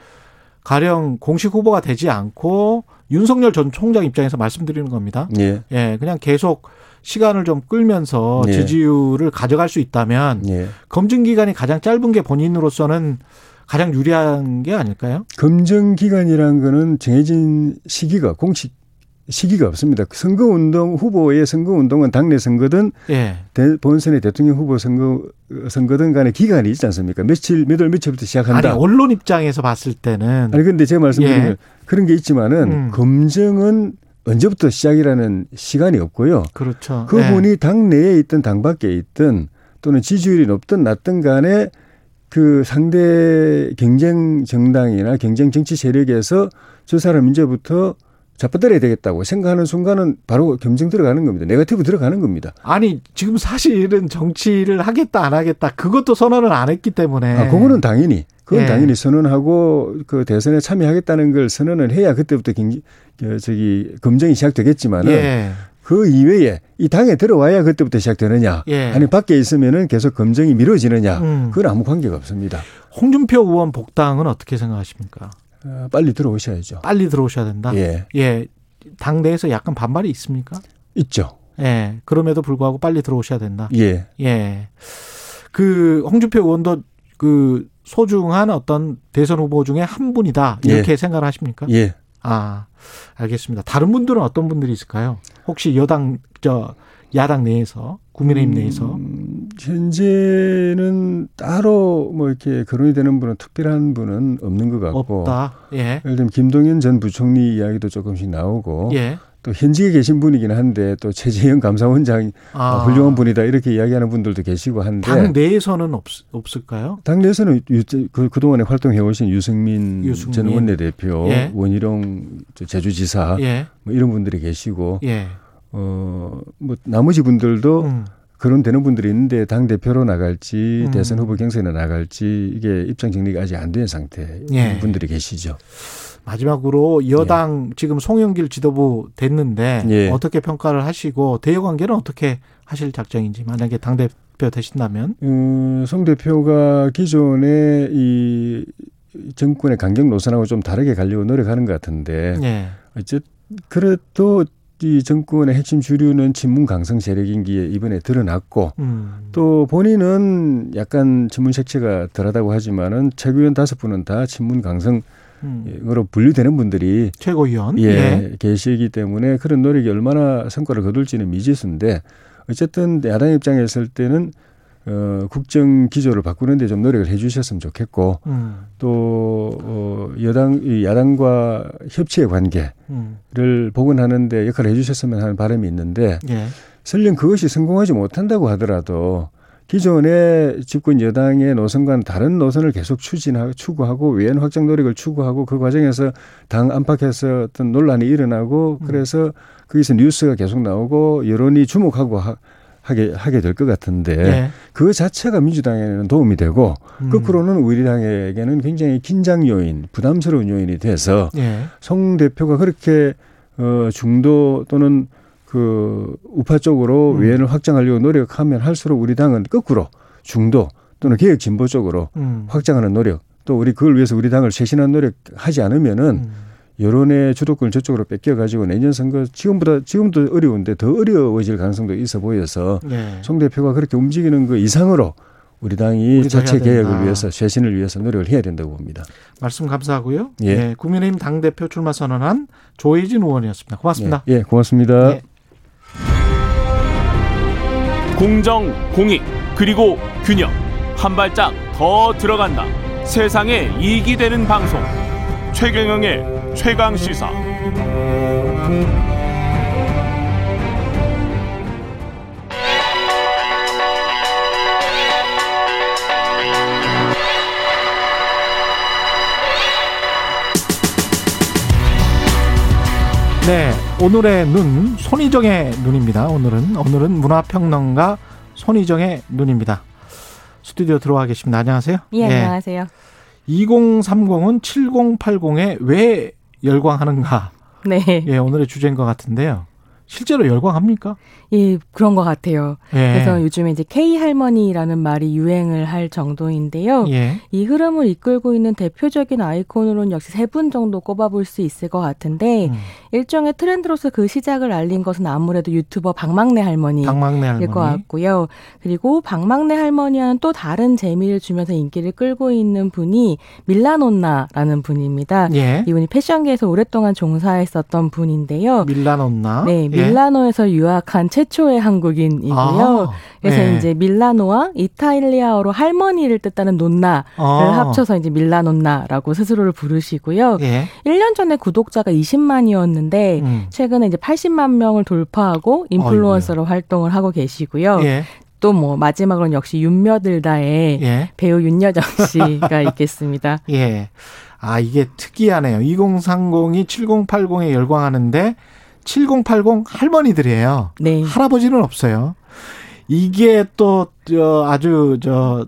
가령 공식 후보가 되지 않고 윤석열 전 총장 입장에서 말씀드리는 겁니다. 예. 예, 그냥 계속 시간을 좀 끌면서 예. 지지율을 가져갈 수 있다면 예. 검증 기간이 가장 짧은 게 본인으로서는 가장 유리한 게 아닐까요? 검증 기간이란 거는 정해진 시기가 공식 시기가 없습니다. 선거 운동 후보의 선거 운동은 당내 선거든 예. 대- 본선의 대통령 후보 선거 선거든 간에 기간이 있지 않습니까? 며칠 몇월 며칠부터 아니 시작한다. 언론 입장에서 봤을 때는 아니 근데 제가 말씀드리면 예. 그런 게 있지만은 음. 검증은 언제부터 시작이라는 시간이 없고요. 그렇죠. 그분이 예. 당 내에 있든 당 밖에 있든 또는 지지율이 높든 낮든 간에 그 상대 경쟁 정당이나 경쟁 정치 세력에서 저 사람 이제부터 잡아들여야 되겠다고 생각하는 순간은 바로 검증 들어가는 겁니다. 네거티브 들어가는 겁니다. 아니 지금 사실은 정치를 하겠다 안 하겠다 그것도 선언을 안 했기 때문에 아, 그거는 당연히 그건 예. 당연히 선언하고 그 대선에 참여하겠다는 걸 선언을 해야 그때부터 경, 저, 저기 검증이 시작되겠지만은 예. 그 이외에 이 당에 들어와야 그때부터 시작되느냐 예. 아니 밖에 있으면은 계속 검증이 미뤄지느냐 음. 그건 아무 관계가 없습니다. 홍준표 의원 복당은 어떻게 생각하십니까? 어, 빨리 들어오셔야죠. 빨리 들어오셔야 된다. 예, 예. 당 내에서 약간 반발이 있습니까? 있죠. 예. 그럼에도 불구하고 빨리 들어오셔야 된다. 예, 예. 그 홍준표 의원도 그 소중한 어떤 대선 후보 중에 한 분이다. 이렇게 생각을 하십니까? 예. 아, 알겠습니다. 다른 분들은 어떤 분들이 있을까요? 혹시 여당 저 야당 내에서 국민의힘 내에서 음, 현재는 따로 뭐 이렇게 거론이 되는 분은 특별한 분은 없는 것 같고 없다. 예. 예를 들면 김동연 전 부총리 이야기도 조금씩 나오고 예. 또 현직에 계신 분이긴 한데 또 최재형 감사원장이 아, 훌륭한 분이다 이렇게 이야기하는 분들도 계시고 한데 당 내에서는 없, 없을까요? 당 내에서는 유, 그, 그동안에 활동해 오신 유승민, 유승민. 전 원내대표, 예. 원희룡 저 제주지사 예. 뭐 이런 분들이 계시고 예. 어 뭐 나머지 분들도 음. 거론되는 분들이 있는데 당 대표로 나갈지 음. 대선 후보 경선에 나갈지 이게 입장 정리가 아직 안 된 상태 예. 분들이 계시죠. 마지막으로 여당 지금 송영길 지도부 됐는데 예. 어떻게 평가를 하시고 대여 관계는 어떻게 하실 작정인지 만약에 당 대표 되신다면 음, 송 대표가 기존에 이 정권의 강경 노선하고 좀 다르게 가려고 노력하는 것 같은데 예. 어쨌 그래도 이 정권의 핵심 주류는 친문 강성 세력인 게 이번에 드러났고 음. 또 본인은 약간 친문 색채가 덜하다고 하지만은 최고위원 다섯 분은 다 친문 강성 으로 음. 분류되는 분들이 최고위원 예, 계시기 때문에 그런 노력이 얼마나 성과를 거둘지는 미지수인데 어쨌든 야당 입장에 있을 때는 어, 국정 기조를 바꾸는데 좀 노력을 해주셨으면 좋겠고 음. 또 어, 여당 이 야당과 협치의 관계를 음. 복원하는데 역할을 해주셨으면 하는 바람이 있는데 예. 설령 그것이 성공하지 못한다고 하더라도 기존의 집권 여당의 노선과는 다른 노선을 계속 추진하고 추구하고 외연 확장 노력을 추구하고 그 과정에서 당 안팎에서 어떤 논란이 일어나고 음. 그래서 거기서 뉴스가 계속 나오고 여론이 주목하고 하, 하게 하게 될 것 같은데 예. 그 자체가 민주당에는 도움이 되고 음. 거꾸로는 우리 당에게는 굉장히 긴장 요인, 부담스러운 요인이 돼서 예. 송 대표가 그렇게 어 중도 또는 그 우파 쪽으로 음. 외연을 확장하려고 노력하면 할수록 우리 당은 거꾸로 중도 또는 개혁 진보 쪽으로 음. 확장하는 노력 또 우리 그걸 위해서 우리 당을 쇄신한 노력 하지 않으면은 음. 여론의 주도권을 저쪽으로 뺏겨 가지고 내년 선거 지금보다 지금도 어려운데 더 어려워질 가능성도 있어 보여서 예. 송 대표가 그렇게 움직이는 그 이상으로 우리 당이 우리도 자체. 개혁을 위해서 쇄신을 위해서 노력을 해야 된다고 봅니다. 말씀 감사하고요. 예. 예. 국민의힘 당 대표 출마 선언한 조혜진 의원이었습니다. 고맙습니다. 예, 예, 고맙습니다. 예. 공정, 공익, 그리고 균형. 한 발짝 더 들어간다. 세상에 이익이 되는 방송. 최경영의 최강 시사. 네, 오늘의 눈 손희정의 눈입니다. 오늘은 오늘은 문화평론가 손희정의 눈입니다. 스튜디오 들어와 계십니다. 안녕하세요. 예, 안녕하세요. 2030은 7080에 왜 열광하는가? 네. 예, 오늘의 주제인 것 같은데요. 실제로 열광합니까? 예, 그런 것 같아요. 예. 그래서 요즘에 이제 K 할머니라는 말이 유행을 할 정도인데요. 예. 이 흐름을 이끌고 있는 대표적인 아이콘으로는 역시 세 분 정도 꼽아볼 수 있을 것 같은데 음. 일종의 트렌드로서 그 시작을 알린 것은 아무래도 유튜버 박막내 할머니. 박막내 일것 할머니. 같고요. 그리고 박막내 할머니와는 또 다른 재미를 주면서 인기를 끌고 있는 분이 밀라논나라는 분입니다. 예. 이분이 패션계에서 오랫동안 종사했었던 분인데요. 밀라논나. 네, 예. 밀라노에서 유학한 최초의 한국인이고요. 아, 그래서 예. 이제 밀라노와 이탈리아어로 할머니를 뜻하는 논나를 아. 합쳐서 이제 밀라논나라고 스스로를 부르시고요. 예. 1년 전에 구독자가 20만이었는데 음. 최근에 이제 80만 명을 돌파하고 인플루언서로 활동을 하고 계시고요. 예. 또뭐 마지막으로는 역시 윤며들다의 예. 배우 윤여정 [laughs] 씨가 있겠습니다. 예. 아, 이게 특이하네요. 2030이 7080에 열광하는데 7080 할머니들이에요. 네. 할아버지는 없어요. 이게 또, 저, 아주, 저,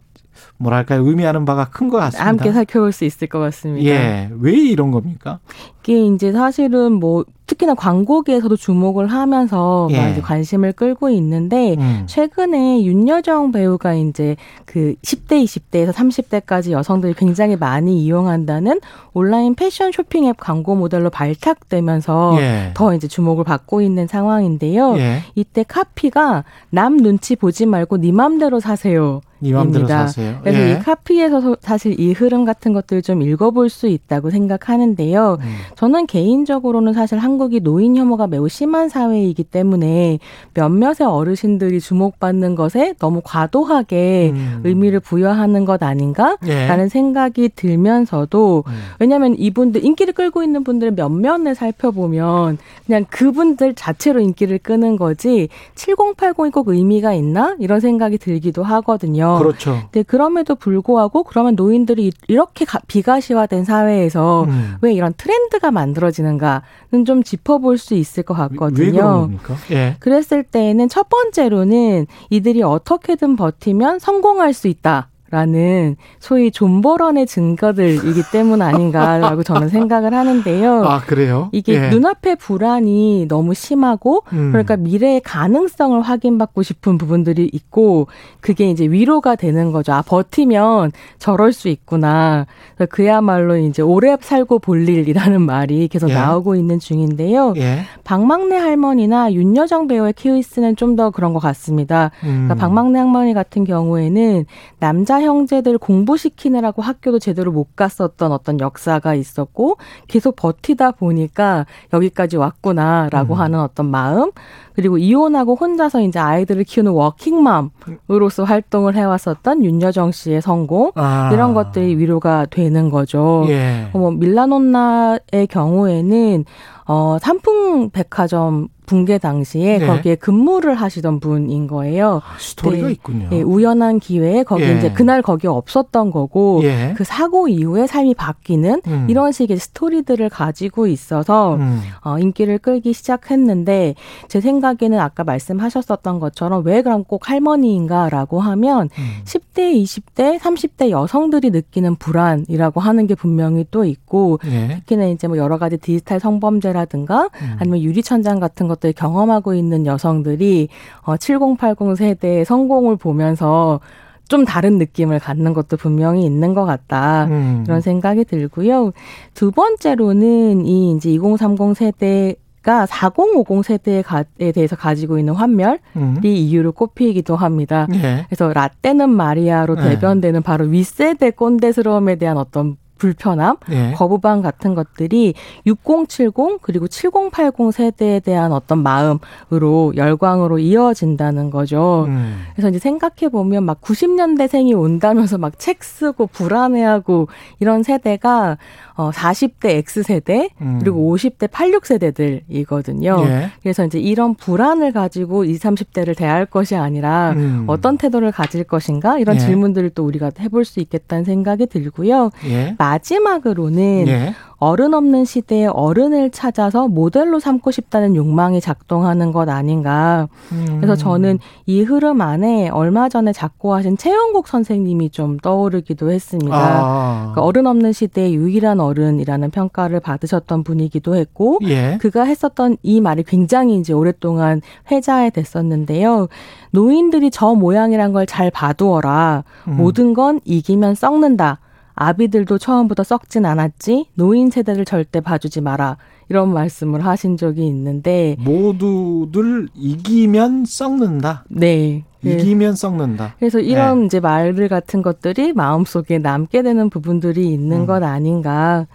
뭐랄까요. 의미하는 바가 큰 것 같습니다. 함께 살펴볼 수 있을 것 같습니다. 예. 왜 이런 겁니까? 이게 이제 사실은 뭐 특히나 광고계에서도 주목을 하면서 예. 막 이제 관심을 끌고 있는데 음. 최근에 윤여정 배우가 이제 그 10대, 20대에서 30대까지 여성들이 굉장히 많이 이용한다는 온라인 패션 쇼핑 앱 광고 모델로 발탁되면서 예. 더 이제 주목을 받고 있는 상황인데요. 예. 이때 카피가 남 눈치 보지 말고 네 맘대로 사세요. 이 맘대로 입니다. 사세요. 그래서 예. 이 카피에서 소- 사실 이 흐름 같은 것들을 좀 읽어볼 수 있다고 생각하는데요. 음. 저는 개인적으로는 사실 한국이 노인 혐오가 매우 심한 사회이기 때문에 몇몇의 어르신들이 주목받는 것에 너무 과도하게 음. 의미를 부여하는 것 아닌가라는 예. 생각이 들면서도 음. 왜냐하면 이분들 인기를 끌고 있는 분들의 면면을 살펴보면 그냥 그분들 자체로 인기를 끄는 거지 7080이 꼭 의미가 있나 이런 생각이 들기도 하거든요. 그렇죠. 근데 그럼에도 불구하고 그러면 노인들이 이렇게 가- 비가시화된 사회에서 음. 왜 이런 트렌드가 만들어지는가는 좀 짚어볼 수 있을 것왜 같거든요. 그런 겁니까? 예. 그랬을 때에는 첫 번째로는 이들이 어떻게든 버티면 성공할 수 있다. 라는 소위 존버런의 증거들이기 때문 아닌가라고 저는 생각을 하는데요. 아 그래요? 이게 예. 눈앞의 불안이 너무 심하고 음. 그러니까 미래의 가능성을 확인받고 싶은 부분들이 있고 그게 이제 위로가 되는 거죠. 아 버티면 저럴 수 있구나. 그야말로 이제 오래 살고 볼 일이라는 말이 계속 예. 나오고 있는 중인데요. 예. 박막내 할머니나 윤여정 배우의 케이스는 좀 더 그런 것 같습니다. 음. 그러니까 박막내 할머니 같은 경우에는 남자 형제들 공부시키느라고 학교도 제대로 못 갔었던 어떤 역사가 있었고 계속 버티다 보니까 여기까지 왔구나라고 음. 하는 어떤 마음 그리고 이혼하고 혼자서 이제 아이들을 키우는 워킹맘으로서 활동을 해왔었던 윤여정 씨의 성공 아. 이런 것들이 위로가 되는 거죠. 예. 어, 뭐 밀라노나의 경우에는 어 삼풍 백화점 붕괴 당시에 네. 거기에 근무를 하시던 분인 거예요. 스토리가 네. 있군요. 예, 우연한 기회에 거기 예. 이제 그날 거기 없었던 거고 예. 그 사고 이후에 삶이 바뀌는 음. 이런 식의 스토리들을 가지고 있어서 음. 어, 인기를 끌기 시작했는데 제 생각에는 아까 말씀하셨었던 것처럼 왜 그럼 꼭 할머니인가라고 하면 음. 10대, 20대, 30대 여성들이 느끼는 불안이라고 하는 게 분명히 또 있고 예. 특히나 이제 뭐 여러 가지 디지털 성범죄 라든가 음. 아니면 유리천장 같은 것들을 경험하고 있는 여성들이 어, 7080 세대의 성공을 보면서 좀 다른 느낌을 갖는 것도 분명히 있는 것 같다. 음. 이런 생각이 들고요. 두 번째로는 이 이제 2030 세대 가 4050 세대에 가- 에 대해서 가지고 있는 환멸이 음. 이유로 꼽히기도 합니다. 예. 그래서 라떼는 마리아로 네. 대변되는 바로 윗세대 꼰대스러움에 대한 어떤 불편함, 예. 거부감 같은 것들이 6070 그리고 7080 세대에 대한 어떤 마음으로 열광으로 이어진다는 거죠. 음. 그래서 이제 생각해 보면 막 90년대생이 온다면서 막 책 쓰고 불안해하고 이런 세대가 어 40대 X 세대 음. 그리고 50대 86 세대들이거든요. 예. 그래서 이제 이런 불안을 가지고 20, 30대를 대할 것이 아니라 음. 어떤 태도를 가질 것인가 이런 예. 질문들을 또 우리가 해볼 수 있겠다는 생각이 들고요. 예. 마지막으로는 예. 어른 없는 시대에 어른을 찾아서 모델로 삼고 싶다는 욕망이 작동하는 것 아닌가. 음. 그래서 저는 이 흐름 안에 얼마 전에 작고하신 최영국 선생님이 좀 떠오르기도 했습니다. 아. 그러니까 어른 없는 시대의 유일한 어른이라는 평가를 받으셨던 분이기도 했고, 예. 그가 했었던 이 말이 굉장히 이제 오랫동안 회자에 됐었는데요. 노인들이 저 모양이란 걸 잘 봐두어라. 음. 모든 건 이기면 썩는다. 아비들도 처음부터 썩진 않았지. 노인 세대를 절대 봐주지 마라. 이런 말씀을 하신 적이 있는데, 모두들 이기면 썩는다. 네. 그- 이기면 썩는다. 그래서 이런 네. 이제 말들 같은 것들이 마음속에 남게 되는 부분들이 있는 음. 것 아닌가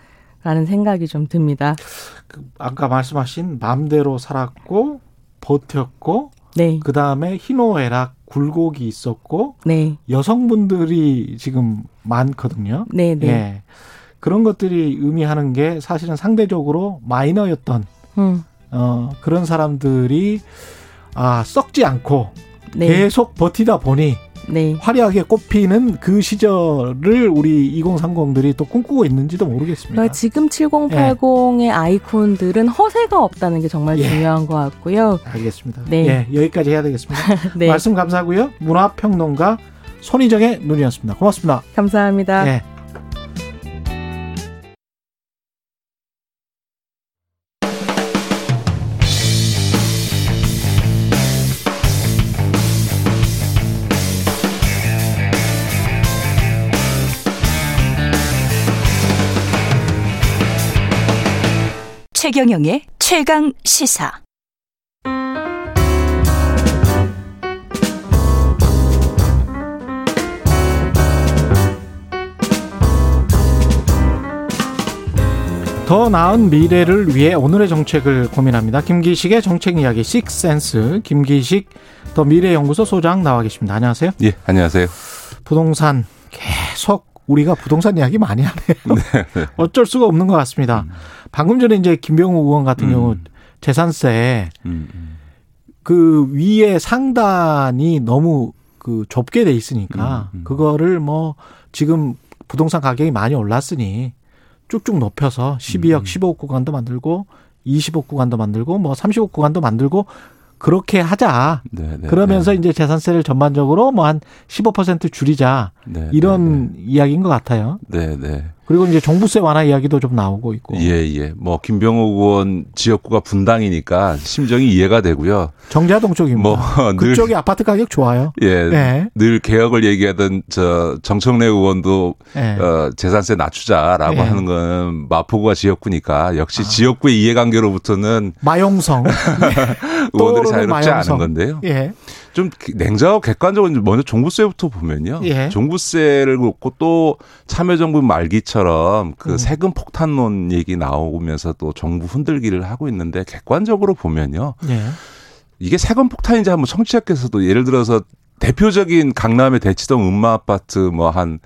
라는 생각이 좀 듭니다. 그 아까 말씀하신 마음대로 살았고 버텼고 네. 그 다음에 희노애락 굴곡이 있었고 네. 여성분들이 지금 많거든요. 네. 네. 예. 그런 것들이 의미하는 게 사실은 상대적으로 마이너였던 음. 어, 그런 사람들이 아 썩지 않고 네. 계속 버티다 보니 네. 화려하게 꼽히는 그 시절을 우리 2030들이 또 꿈꾸고 있는지도 모르겠습니다. 그러니까 지금 7080의 아이콘들은 허세가 없다는 게 정말 예. 중요한 것 같고요. 알겠습니다. 네. 예, 여기까지 해야 되겠습니다. [laughs] 네. 말씀 감사하고요. 문화평론가 손희정의 눈이었습니다. 고맙습니다. 감사합니다. 최경영의 최강 시사. 더 나은 미래를 위해 오늘의 정책을 고민합니다. 김기식의 정책 이야기 식센스 김기식 더 미래연구소 소장 나와 계십니다. 안녕하세요. 예, 안녕하세요. 부동산 계속 우리가 부동산 이야기 많이 하네요. 네, 네. [laughs] 어쩔 수가 없는 것 같습니다. 음. 방금 전에 이제 김병우 의원 같은 음. 경우 재산세 음, 음. 그 위에 상단이 너무 그 좁게 돼 있으니까 음, 음. 그거를 뭐 지금 부동산 가격이 많이 올랐으니 쭉쭉 높여서 12억, 음. 15억 구간도 만들고 20억 구간도 만들고 뭐 30억 구간도 만들고 그렇게 하자. 네네, 네, 그러면서 네. 이제 재산세를 전반적으로 뭐 한 15% 줄이자. 네네, 이런 네. 이야기인 것 같아요. 네, 네. 그리고 이제 종부세 완화 이야기도 좀 나오고 있고. 예, 예. 뭐 김병호 의원 지역구가 분당이니까 심정이 이해가 되고요. 정자동 쪽이뭐 그쪽이 아파트 가격 좋아요. 예. 네. 늘 개혁을 얘기하던 저 정청래 의원도 네. 어, 재산세 낮추자라고 네. 하는 건 마포구가 지역구니까 역시 아. 지역구의 이해관계로부터는 마용성 [laughs] 의원들이 자유롭지 마용성. 않은 건데요. 예. 좀 냉정하고 객관적으로 먼저 종부세부터 보면요. 예. 종부세를 놓고 또 참여정부 말기처럼 그 음. 세금 폭탄론 얘기 나오면서 또 정부 흔들기를 하고 있는데 객관적으로 보면요. 예. 이게 세금 폭탄인지 한번 청취자께서도 예를 들어서 대표적인 강남의 대치동 음마 아파트 뭐한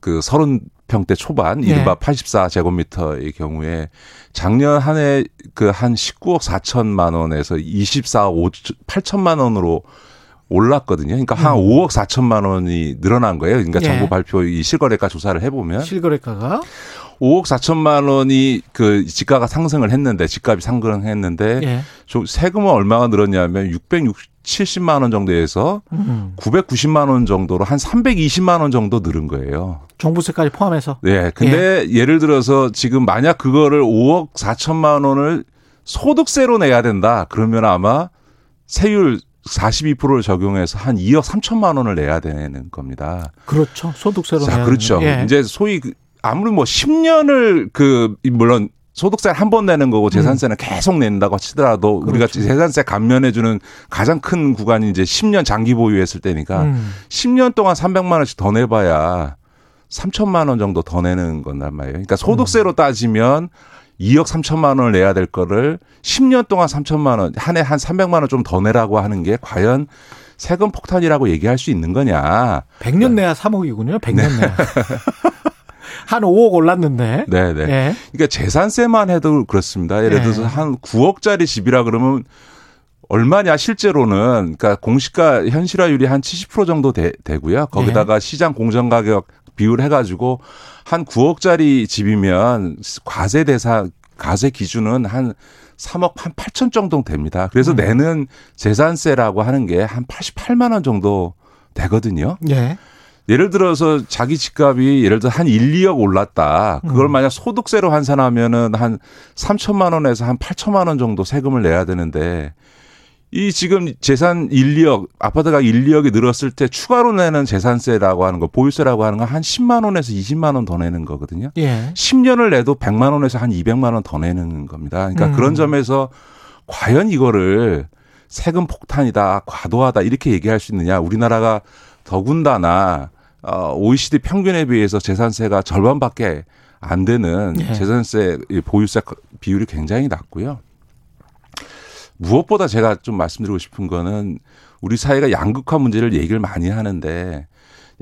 그 서른 평대 초반 이른바 예. 84제곱미터의 경우에 작년 한 해 그 한 19억 4천만 원에서 24억 5 8천만 원으로 올랐거든요. 그러니까 한 음. 5억 4천만 원이 늘어난 거예요. 그러니까 예. 정부 발표 이 실거래가 조사를 해보면 실거래가가 5억 4천만 원이 그 지가가 상승을 했는데 집값이 상승했는데 예. 세금은 얼마가 늘었냐면 670만 원 정도에서 음. 990만 원 정도로 한 320만 원 정도 늘은 거예요. 종부세까지 포함해서. 네. 근데 예. 를 들어서 지금 만약 그거를 5억 4천만 원을 소득세로 내야 된다. 그러면 아마 세율 42%를 적용해서 한 2억 3천만 원을 내야 되는 겁니다. 그렇죠. 소득세로 자, 그렇죠. 예. 이제 소위 그 아무리 뭐 10년을 그 물론 소득세를 한번 내는 거고 재산세는 음. 계속 낸다고 치더라도 그렇죠. 우리가 재산세 감면해 주는 가장 큰 구간이 이제 10년 장기 보유했을 때니까 음. 10년 동안 300만 원씩 더 내봐야 3천만 원 정도 더 내는 건단 말이에요. 그러니까 소득세로 음. 따지면 2억 3천만 원을 내야 될 거를 10년 동안 3천만 원, 한 해 한 300만 원 좀 더 내라고 하는 게 과연 세금 폭탄이라고 얘기할 수 있는 거냐. 100년 내야 3억이군요. 100년 네. 내야. [laughs] 한 5억 올랐는데. 네네. 네. 네. 그러니까 재산세만 해도 그렇습니다. 예를 들어서 네. 한 9억짜리 집이라 그러면 얼마냐 실제로는 그러니까 공시가 현실화율이 한 70% 정도 되, 고요 거기다가 네. 시장 공정 가격 비율 해가지고 한 9억짜리 집이면 과세 대상 과세 기준은 한 3억 한 8천 정도 됩니다. 그래서 음. 내는 재산세라고 하는 게 한 88만 원 정도 되거든요. 예. 예를 들어서 자기 집값이 예를 들어 한 1, 2억 올랐다. 그걸 음. 만약 소득세로 환산하면은 한 3천만 원에서 한 8천만 원 정도 세금을 내야 되는데 이 지금 재산 1, 2억 아파트가 1, 2억이 늘었을 때 추가로 내는 재산세라고 하는 거 보유세라고 하는 건 한 10만 원에서 20만 원 더 내는 거거든요. 예. 10년을 내도 100만 원에서 한 200만 원 더 내는 겁니다. 그러니까 음. 그런 점에서 과연 이거를 세금 폭탄이다, 과도하다 이렇게 얘기할 수 있느냐? 우리나라가 더군다나 어 OECD 평균에 비해서 재산세가 절반밖에 안 되는 예. 재산세 보유세 비율이 굉장히 낮고요. 무엇보다 제가 좀 말씀드리고 싶은 거는 우리 사회가 양극화 문제를 얘기를 많이 하는데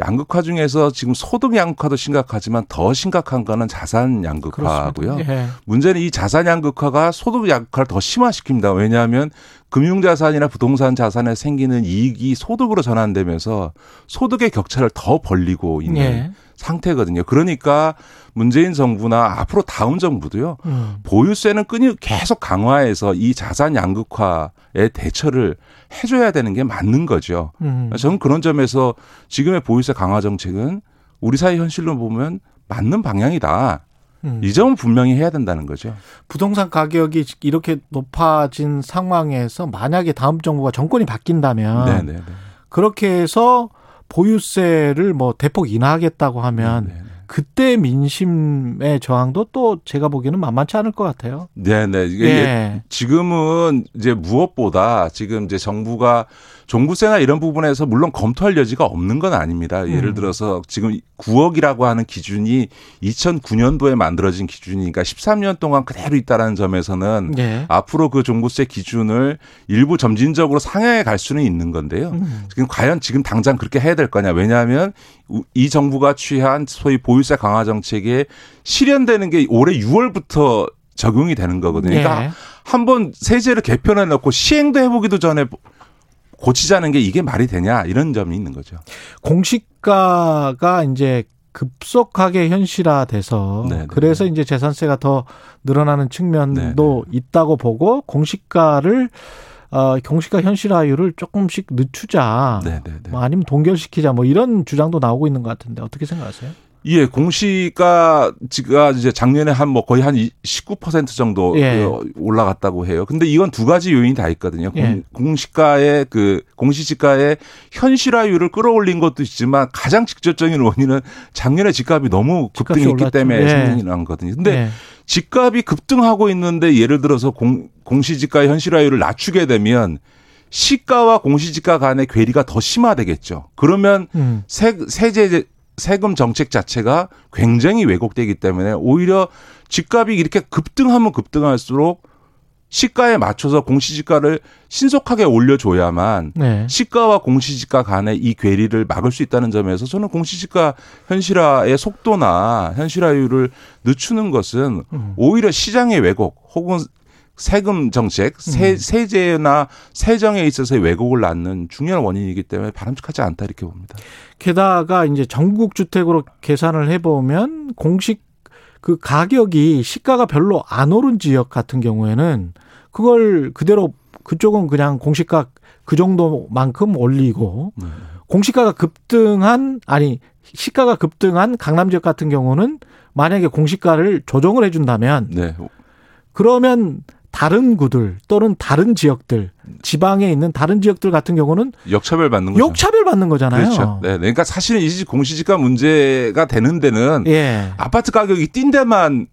양극화 중에서 지금 소득 양극화도 심각하지만 더 심각한 거는 자산 양극화고요. 예. 문제는 이 자산 양극화가 소득 양극화를 더 심화시킵니다. 왜냐하면 금융자산이나 부동산 자산에 생기는 이익이 소득으로 전환되면서 소득의 격차를 더 벌리고 있는 예. 상태거든요. 그러니까 문재인 정부나 앞으로 다음 정부도요. 음. 보유세는 끈이 계속 강화해서 이 자산 양극화에 대처를 해줘야 되는 게 맞는 거죠. 음. 저는 그런 점에서 지금의 보유세 강화 정책은 우리 사회 현실로 보면 맞는 방향이다. 음. 이 점은 분명히 해야 된다는 거죠. 부동산 가격이 이렇게 높아진 상황에서 만약에 다음 정부가 정권이 바뀐다면 네네네. 그렇게 해서 보유세를 뭐 대폭 인하하겠다고 하면 네네. 그때 민심의 저항도 또 제가 보기에는 만만치 않을 것 같아요. 네네. 이게 예. 지금은 이제 무엇보다 지금 이제 정부가 종부세나 이런 부분에서 물론 검토할 여지가 없는 건 아닙니다. 예를 음. 들어서 지금 9억이라고 하는 기준이 2009년도에 만들어진 기준이니까 13년 동안 그대로 있다라는 점에서는 예. 앞으로 그 종부세 기준을 일부 점진적으로 상향해 갈 수는 있는 건데요. 음. 지금 과연 지금 당장 그렇게 해야 될 거냐? 왜냐하면 우- 이 정부가 취한 소위 보유세 강화 정책에 실현되는 게 올해 6월부터 적용이 되는 거거든요. 그러니까 예. 한번 세제를 개편해 놓고 시행도 해보기도 전에 고치자는 게 이게 말이 되냐 이런 점이 있는 거죠. 공시가가 이제 급속하게 현실화돼서 네, 네, 그래서 이제 재산세가 더 늘어나는 측면도 있다고 보고 공시가를 어 공시가 현실화율을 조금씩 늦추자. 네, 네, 네. 뭐 아니면 동결시키자 뭐 이런 주장도 나오고 있는 것 같은데 어떻게 생각하세요? 예, 공시가 지가 이제 작년에 한 뭐 거의 한 19% 정도 예. 그 올라갔다고 해요. 근데 이건 두 가지 요인이 다 있거든요. 공- 예. 공 시가의 그 공시지가의 현실화율을 끌어올린 것도 있지만 가장 직접적인 원인은 작년에 집값이 너무 급등했기 올랐죠. 때문에 예. 생기는 거거든요. 근데 예. 집값이 급등하고 있는데 예를 들어서 공, 공시지가 현실화율을 낮추게 되면 시가와 공시지가 간의 괴리가 더 심화되겠죠. 그러면 음. 세, 세제 세금 정책 자체가 굉장히 왜곡되기 때문에 오히려 집값이 이렇게 급등하면 급등할수록 시가에 맞춰서 공시지가를 신속하게 올려줘야만 네. 시가와 공시지가 간의 이 괴리를 막을 수 있다는 점에서 저는 공시지가 현실화의 속도나 현실화율을 늦추는 것은 음. 오히려 시장의 왜곡 혹은 세금 정책, 세, 음. 세제나 세정에 있어서의 왜곡을 낳는 중요한 원인이기 때문에 바람직하지 않다 이렇게 봅니다. 게다가 이제 전국 주택으로 계산을 해보면 공식 그 가격이 시가가 별로 안 오른 지역 같은 경우에는 그걸 그대로 그쪽은 그냥 공시가 그 정도만큼 올리고 네. 공시가가 급등한 아니 시가가 급등한 강남 지역 같은 경우는 만약에 공시가를 조정을 해준다면 네. 그러면 다른 구들 또는 다른 지역들 지방에 있는 다른 지역들 같은 경우는 역차별 받는 거죠. 역차별 받는 거잖아요. 그렇죠. 네. 네. 그러니까 사실은 이 공시지가 문제가 되는 데는 예. 아파트 가격이 뛴 데만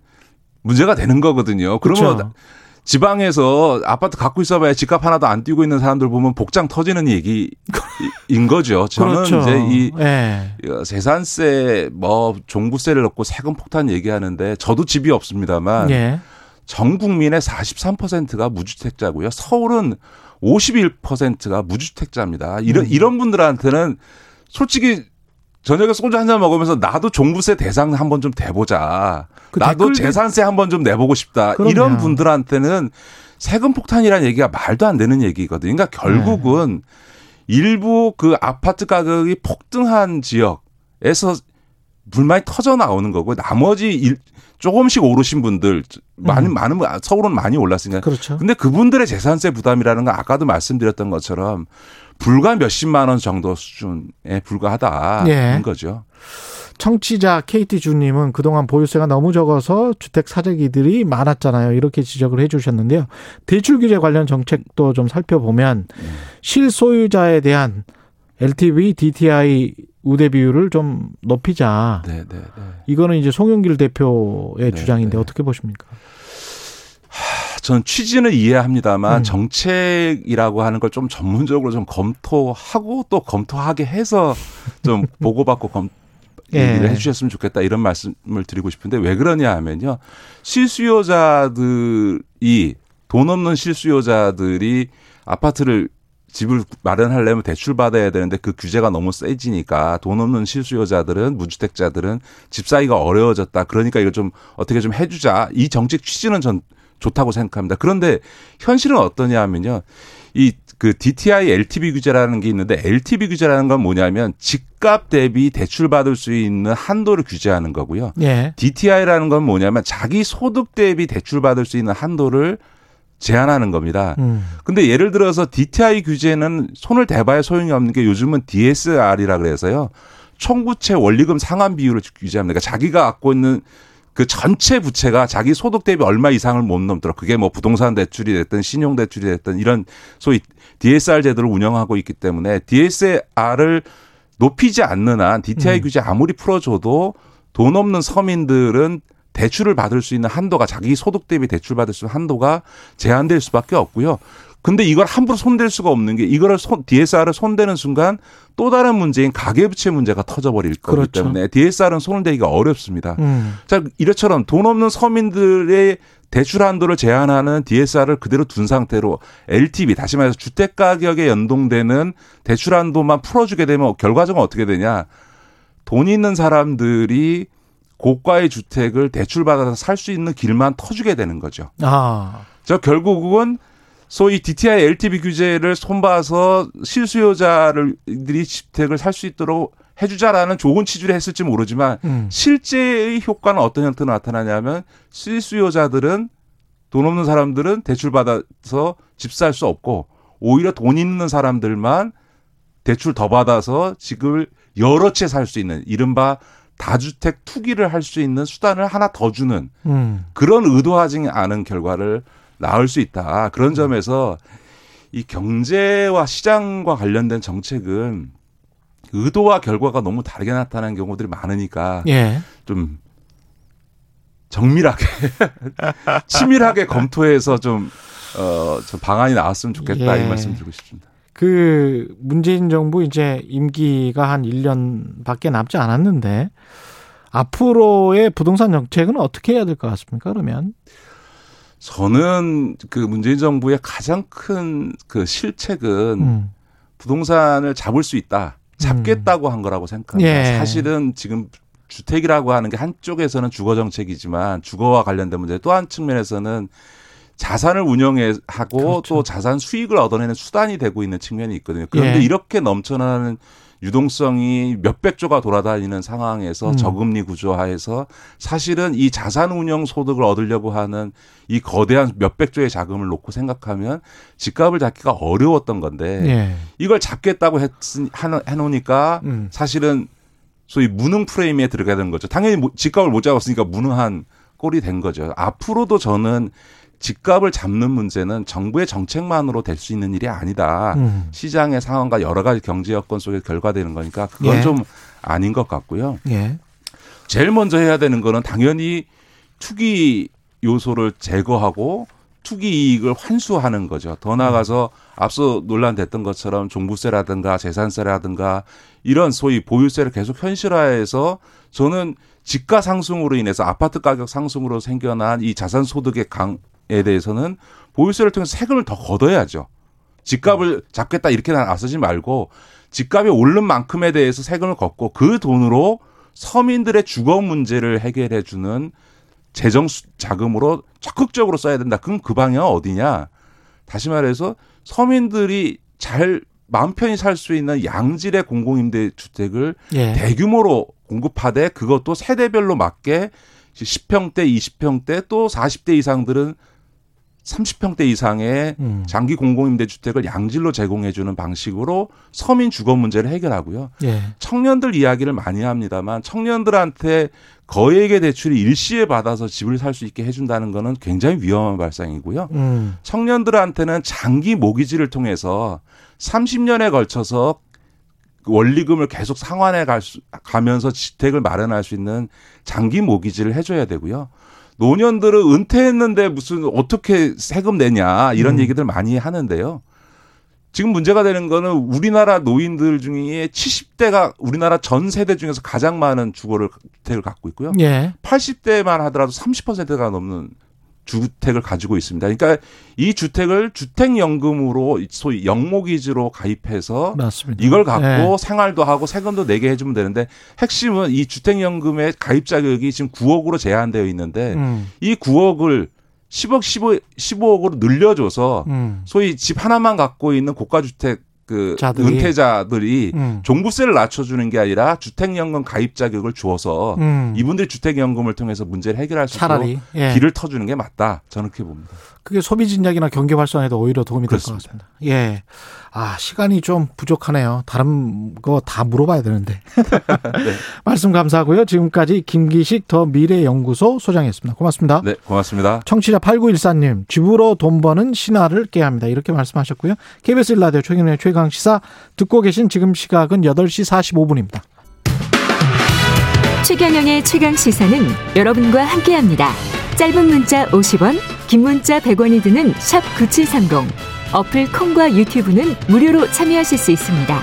문제가 되는 거거든요. 그러면 그렇죠. 지방에서 아파트 갖고 있어봐야 집값 하나도 안 뛰고 있는 사람들 보면 복장 터지는 얘기인 거죠. 저는 그렇죠. 이제 이 예. 세산세 뭐 종부세를 넣고 세금 폭탄 얘기하는데 저도 집이 없습니다만 예. 전 국민의 43%가 무주택자고요. 서울은 51%가 무주택자입니다. 이런 음. 이런 분들한테는 솔직히 저녁에 소주 한 잔 먹으면서 나도 종부세 대상 한번 좀 대보자. 그 나도 재산세 한번 좀 내보고 싶다. 그럼요. 이런 분들한테는 세금 폭탄이라는 얘기가 말도 안 되는 얘기거든요. 그러니까 결국은 네. 일부 그 아파트 가격이 폭등한 지역에서 불만이 터져 나오는 거고 나머지 일, 조금씩 오르신 분들 많은 음. 많은 분- 서울은 많이 올랐으니까 그렇죠. 근데 그분들의 재산세 부담이라는 건 아까도 말씀드렸던 것처럼 불과 몇십만 원 정도 수준에 불과하다는 예. 거죠. 청취자 KT 주님은 그동안 보유세가 너무 적어서 주택 사재기들이 많았잖아요. 이렇게 지적을 해 주셨는데요. 대출 규제 관련 정책도 좀 살펴보면 실소유자에 대한 LTV, DTI 우대 비율을 좀 높이자. 네, 네, 네. 이거는 이제 송영길 대표의 네, 주장인데 네. 어떻게 보십니까? 저는 취지는 이해합니다만 음. 정책이라고 하는 걸 좀 전문적으로 좀 검토하고 또 검토하게 해서 좀 [laughs] 보고받고 검 예. 얘기를 해주셨으면 좋겠다 이런 말씀을 드리고 싶은데 왜 그러냐 하면요 실수요자들이 돈 없는 실수요자들이 아파트를 집을 마련하려면 대출 받아야 되는데 그 규제가 너무 세지니까 돈 없는 실수요자들은 무주택자들은 집 사기가 어려워졌다. 그러니까 이걸 좀 어떻게 좀 해주자. 이 정책 취지는 전 좋다고 생각합니다. 그런데 현실은 어떠냐 하면요. 이 그 DTI LTV 규제라는 게 있는데 LTV 규제라는 건 뭐냐면 집값 대비 대출 받을 수 있는 한도를 규제하는 거고요. 예. DTI라는 건 뭐냐면 자기 소득 대비 대출 받을 수 있는 한도를 제한하는 겁니다. 음. 근데 예를 들어서 DTI 규제는 손을 대봐야 소용이 없는 게 요즘은 DSR이라 그래서요. 총부채 원리금 상환 비율을 규제합니다. 그러니까 자기가 갖고 있는 그 전체 부채가 자기 소득 대비 얼마 이상을 못 넘도록 그게 뭐 부동산 대출이 됐든 신용 대출이 됐든 이런 소위 DSR 제도를 운영하고 있기 때문에 DSR을 높이지 않는 한 DTI 음. 규제 아무리 풀어줘도 돈 없는 서민들은 대출을 받을 수 있는 한도가 자기 소득 대비 대출 받을 수 있는 한도가 제한될 수밖에 없고요. 근데 이걸 함부로 손댈 수가 없는 게 이거를 손, DSR을 손대는 순간 또 다른 문제인 가계부채 문제가 터져버릴 거기 그렇죠. 때문에 DSR은 손을 대기가 어렵습니다. 음. 자, 이처럼 돈 없는 서민들의 대출 한도를 제한하는 DSR을 그대로 둔 상태로 LTV 다시 말해서 주택 가격에 연동되는 대출 한도만 풀어주게 되면 결과적으로 어떻게 되냐? 돈 있는 사람들이 고가의 주택을 대출 받아서 살 수 있는 길만 터주게 되는 거죠. 아. 저 결국은 소위 DTI LTV 규제를 손봐서 실수요자들이 주택을 살 수 있도록 해주자라는 좋은 취지를 했을지 모르지만 음. 실제의 효과는 어떤 형태로 나타나냐면 실수요자들은 돈 없는 사람들은 대출 받아서 집 살 수 없고 오히려 돈 있는 사람들만 대출 더 받아서 집을 여러 채 살 수 있는 이른바 다주택 투기를 할 수 있는 수단을 하나 더 주는 음. 그런 의도하지 않은 결과를 낳을 수 있다. 그런 점에서 이 경제와 시장과 관련된 정책은 의도와 결과가 너무 다르게 나타나는 경우들이 많으니까 예. 좀 정밀하게 [laughs] 치밀하게 검토해서 좀 어, 좀 방안이 나왔으면 좋겠다 예. 이 말씀 드리고 싶습니다. 그 문재인 정부 이제 임기가 한 1년밖에 남지 않았는데 앞으로의 부동산 정책은 어떻게 해야 될 것 같습니까? 그러면 저는 그 문재인 정부의 가장 큰 그 실책은 음. 부동산을 잡을 수 있다. 잡겠다고 한 거라고 생각합니다. 예. 사실은 지금 주택이라고 하는 게 한쪽에서는 주거 정책이지만 주거와 관련된 문제 또 한 측면에서는 자산을 운영하고 그렇죠. 또 자산 수익을 얻어내는 수단이 되고 있는 측면이 있거든요. 그런데 예. 이렇게 넘쳐나는 유동성이 몇백 조가 돌아다니는 상황에서 음. 저금리 구조 하에서 사실은 이 자산 운영 소득을 얻으려고 하는 이 거대한 몇백 조의 자금을 놓고 생각하면 집값을 잡기가 어려웠던 건데 예. 이걸 잡겠다고 했, 해놓으니까 음. 사실은 소위 무능 프레임에 들어가야 되는 거죠. 당연히 뭐 집값을 못 잡았으니까 무능한 꼴이 된 거죠. 앞으로도 저는 집값을 잡는 문제는 정부의 정책만으로 될 수 있는 일이 아니다. 음. 시장의 상황과 여러 가지 경제 여건 속에 결과되는 거니까 그건 예. 좀 아닌 것 같고요. 예. 제일 먼저 해야 되는 거는 당연히 투기 요소를 제거하고 투기 이익을 환수하는 거죠. 더 나아가서 앞서 논란됐던 것처럼 종부세라든가 재산세라든가 이런 소위 보유세를 계속 현실화해서 저는 집가 상승으로 인해서 아파트 가격 상승으로 생겨난 이 자산 소득의 강에 대해서는 보유세를 통해서 세금을 더 걷어야죠. 집값을 잡겠다 이렇게 나서지 말고 집값이 오른 만큼에 대해서 세금을 걷고 그 돈으로 서민들의 주거 문제를 해결해 주는 재정 수- 자금으로 적극적으로 써야 된다. 그럼 그 방향은 어디냐? 다시 말해서 서민들이 잘 마음 편히 살 수 있는 양질의 공공임대 주택을 예. 대규모로 공급하되 그것도 세대별로 맞게 10평대, 20평대 또 40대 이상들은 30평대 이상의 음. 장기 공공임대 주택을 양질로 제공해 주는 방식으로 서민 주거 문제를 해결하고요. 예. 청년들 이야기를 많이 합니다만 청년들한테 거액의 대출을 일시에 받아서 집을 살 수 있게 해준다는 거는 굉장히 위험한 발상이고요. 음. 청년들한테는 장기 모기지를 통해서 30년에 걸쳐서 그 원리금을 계속 상환해 갈 수, 가면서 주택을 마련할 수 있는 장기 모기지를 해줘야 되고요. 노년들은 은퇴했는데 무슨 어떻게 세금 내냐 이런 음. 얘기들 많이 하는데요. 지금 문제가 되는 거는 우리나라 노인들 중에 70대가 우리나라 전 세대 중에서 가장 많은 주거를 주택을 갖고 있고요. 예. 80대만 하더라도 30%가 넘는 주택을 가지고 있습니다. 그러니까 이 주택을 주택연금으로 소위 영목이지로 가입해서 맞습니다. 이걸 갖고 예. 생활도 하고 세금도 내게 해주면 되는데 핵심은 이 주택연금의 가입 자격이 지금 9억으로 제한되어 있는데 음. 이 9억을 10억, 15, 15억으로 늘려줘서 음. 소위 집 하나만 갖고 있는 고가주택 그 자들이. 은퇴자들이 음. 종부세를 낮춰주는 게 아니라 주택연금 가입 자격을 주어서 음. 이분들이 주택연금을 통해서 문제를 해결할 수 있도록 예. 길을 터주는 게 맞다. 저는 그렇게 봅니다. 그게 소비 진작이나 경제 활성화에도 오히려 도움이 될 것. 같습니다. 예. 아, 시간이 좀 부족하네요. 다른 거 다 물어봐야 되는데. [laughs] 말씀 감사하고요. 지금까지 김기식 더 미래연구소 소장이었습니다. 고맙습니다. 네, 고맙습니다. 청취자 8914님, 집으로 돈 버는 신화를 깨합니다. 이렇게 말씀하셨고요. KBS 일라디오 최경련의 최강시사 듣고 계신 지금 시각은 8시 45분입니다. 최경영의 최강 시사는 여러분과 함께합니다. 짧은 문자 50원, 긴 문자 100원이 드는 샵 9730. 어플 콩과 유튜브는 무료로 참여하실 수 있습니다.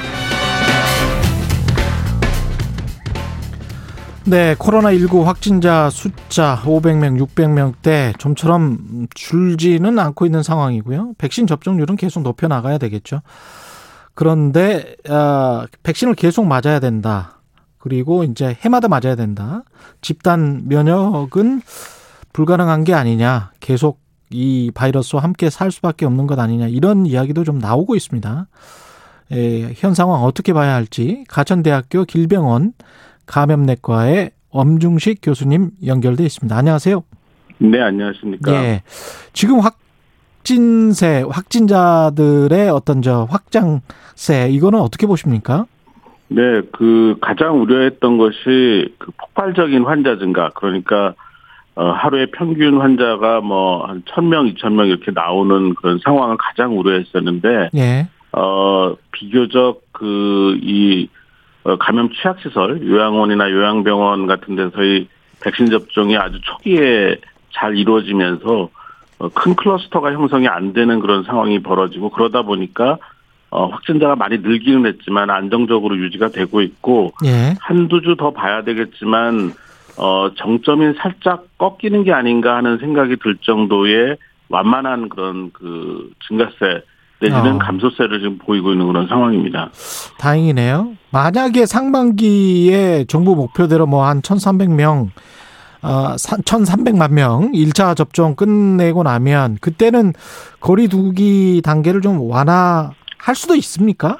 네, 코로나19 확진자 숫자 500명, 600명대 좀처럼 줄지는 않고 있는 상황이고요. 백신 접종률은 계속 높여 나가야 되겠죠. 그런데 어, 백신을 계속 맞아야 된다. 그리고 이제 해마다 맞아야 된다. 집단 면역은 불가능한 게 아니냐. 계속 이 바이러스와 함께 살 수밖에 없는 것 아니냐. 이런 이야기도 좀 나오고 있습니다. 에, 현 상황 어떻게 봐야 할지 가천대학교 길병원 감염내과의 엄중식 교수님 연결돼 있습니다. 안녕하세요. 네, 안녕하십니까. 예. 지금 확진세, 확진자들의 어떤 저 확장세, 이거는 어떻게 보십니까? 네, 그 가장 우려했던 것이 그 폭발적인 환자 증가. 그러니까 어, 하루에 평균 환자가 뭐 한 천명 이천 명 이렇게 나오는 그런 상황을 가장 우려했었는데 예. 어, 비교적 그이 어, 감염 취약 시설, 요양원이나 요양병원 같은 데서의 백신 접종이 아주 초기에 잘 이루어지면서 어, 큰 클러스터가 형성이 안 되는 그런 상황이 벌어지고 그러다 보니까 어, 확진자가 많이 늘기는 했지만 안정적으로 유지가 되고 있고 예. 한두 주 더 봐야 되겠지만 어, 정점이 살짝 꺾이는 게 아닌가 하는 생각이 들 정도의 완만한 그런 그 증가세 내지는 어. 감소세를 지금 보이고 있는 그런 상황입니다. 다행이네요. 만약에 상반기에 정부 목표대로 뭐 한 1,300명, 어, 1,300만 명 1차 접종 끝내고 나면 그때는 거리 두기 단계를 좀 완화할 수도 있습니까?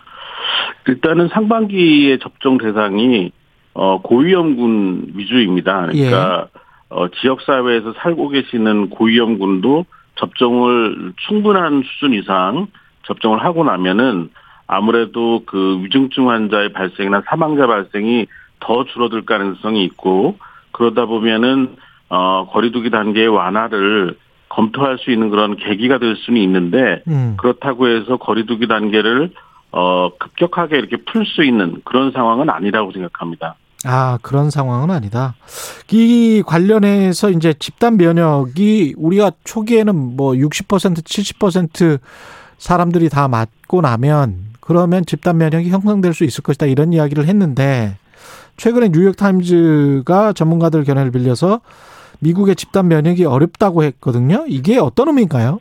일단은 상반기의 접종 대상이 어, 고위험군 위주입니다. 그러니까 어, 지역 사회에서 살고 계시는 고위험군도 접종을 충분한 수준 이상 접종을 하고 나면은 아무래도 그 위중증 환자의 발생이나 사망자 발생이 더 줄어들 가능성이 있고 그러다 보면은 어 거리두기 단계의 완화를 검토할 수 있는 그런 계기가 될 수는 있는데 음. 그렇다고 해서 거리두기 단계를 어 급격하게 이렇게 풀 수 있는 그런 상황은 아니라고 생각합니다. 아, 그런 상황은 아니다. 이 관련해서 이제 집단 면역이 우리가 초기에는 뭐 60%, 70% 사람들이 다 맞고 나면 그러면 집단 면역이 형성될 수 있을 것이다. 이런 이야기를 했는데 최근에 뉴욕타임즈가 전문가들 견해를 빌려서 미국의 집단 면역이 어렵다고 했거든요. 이게 어떤 의미인가요?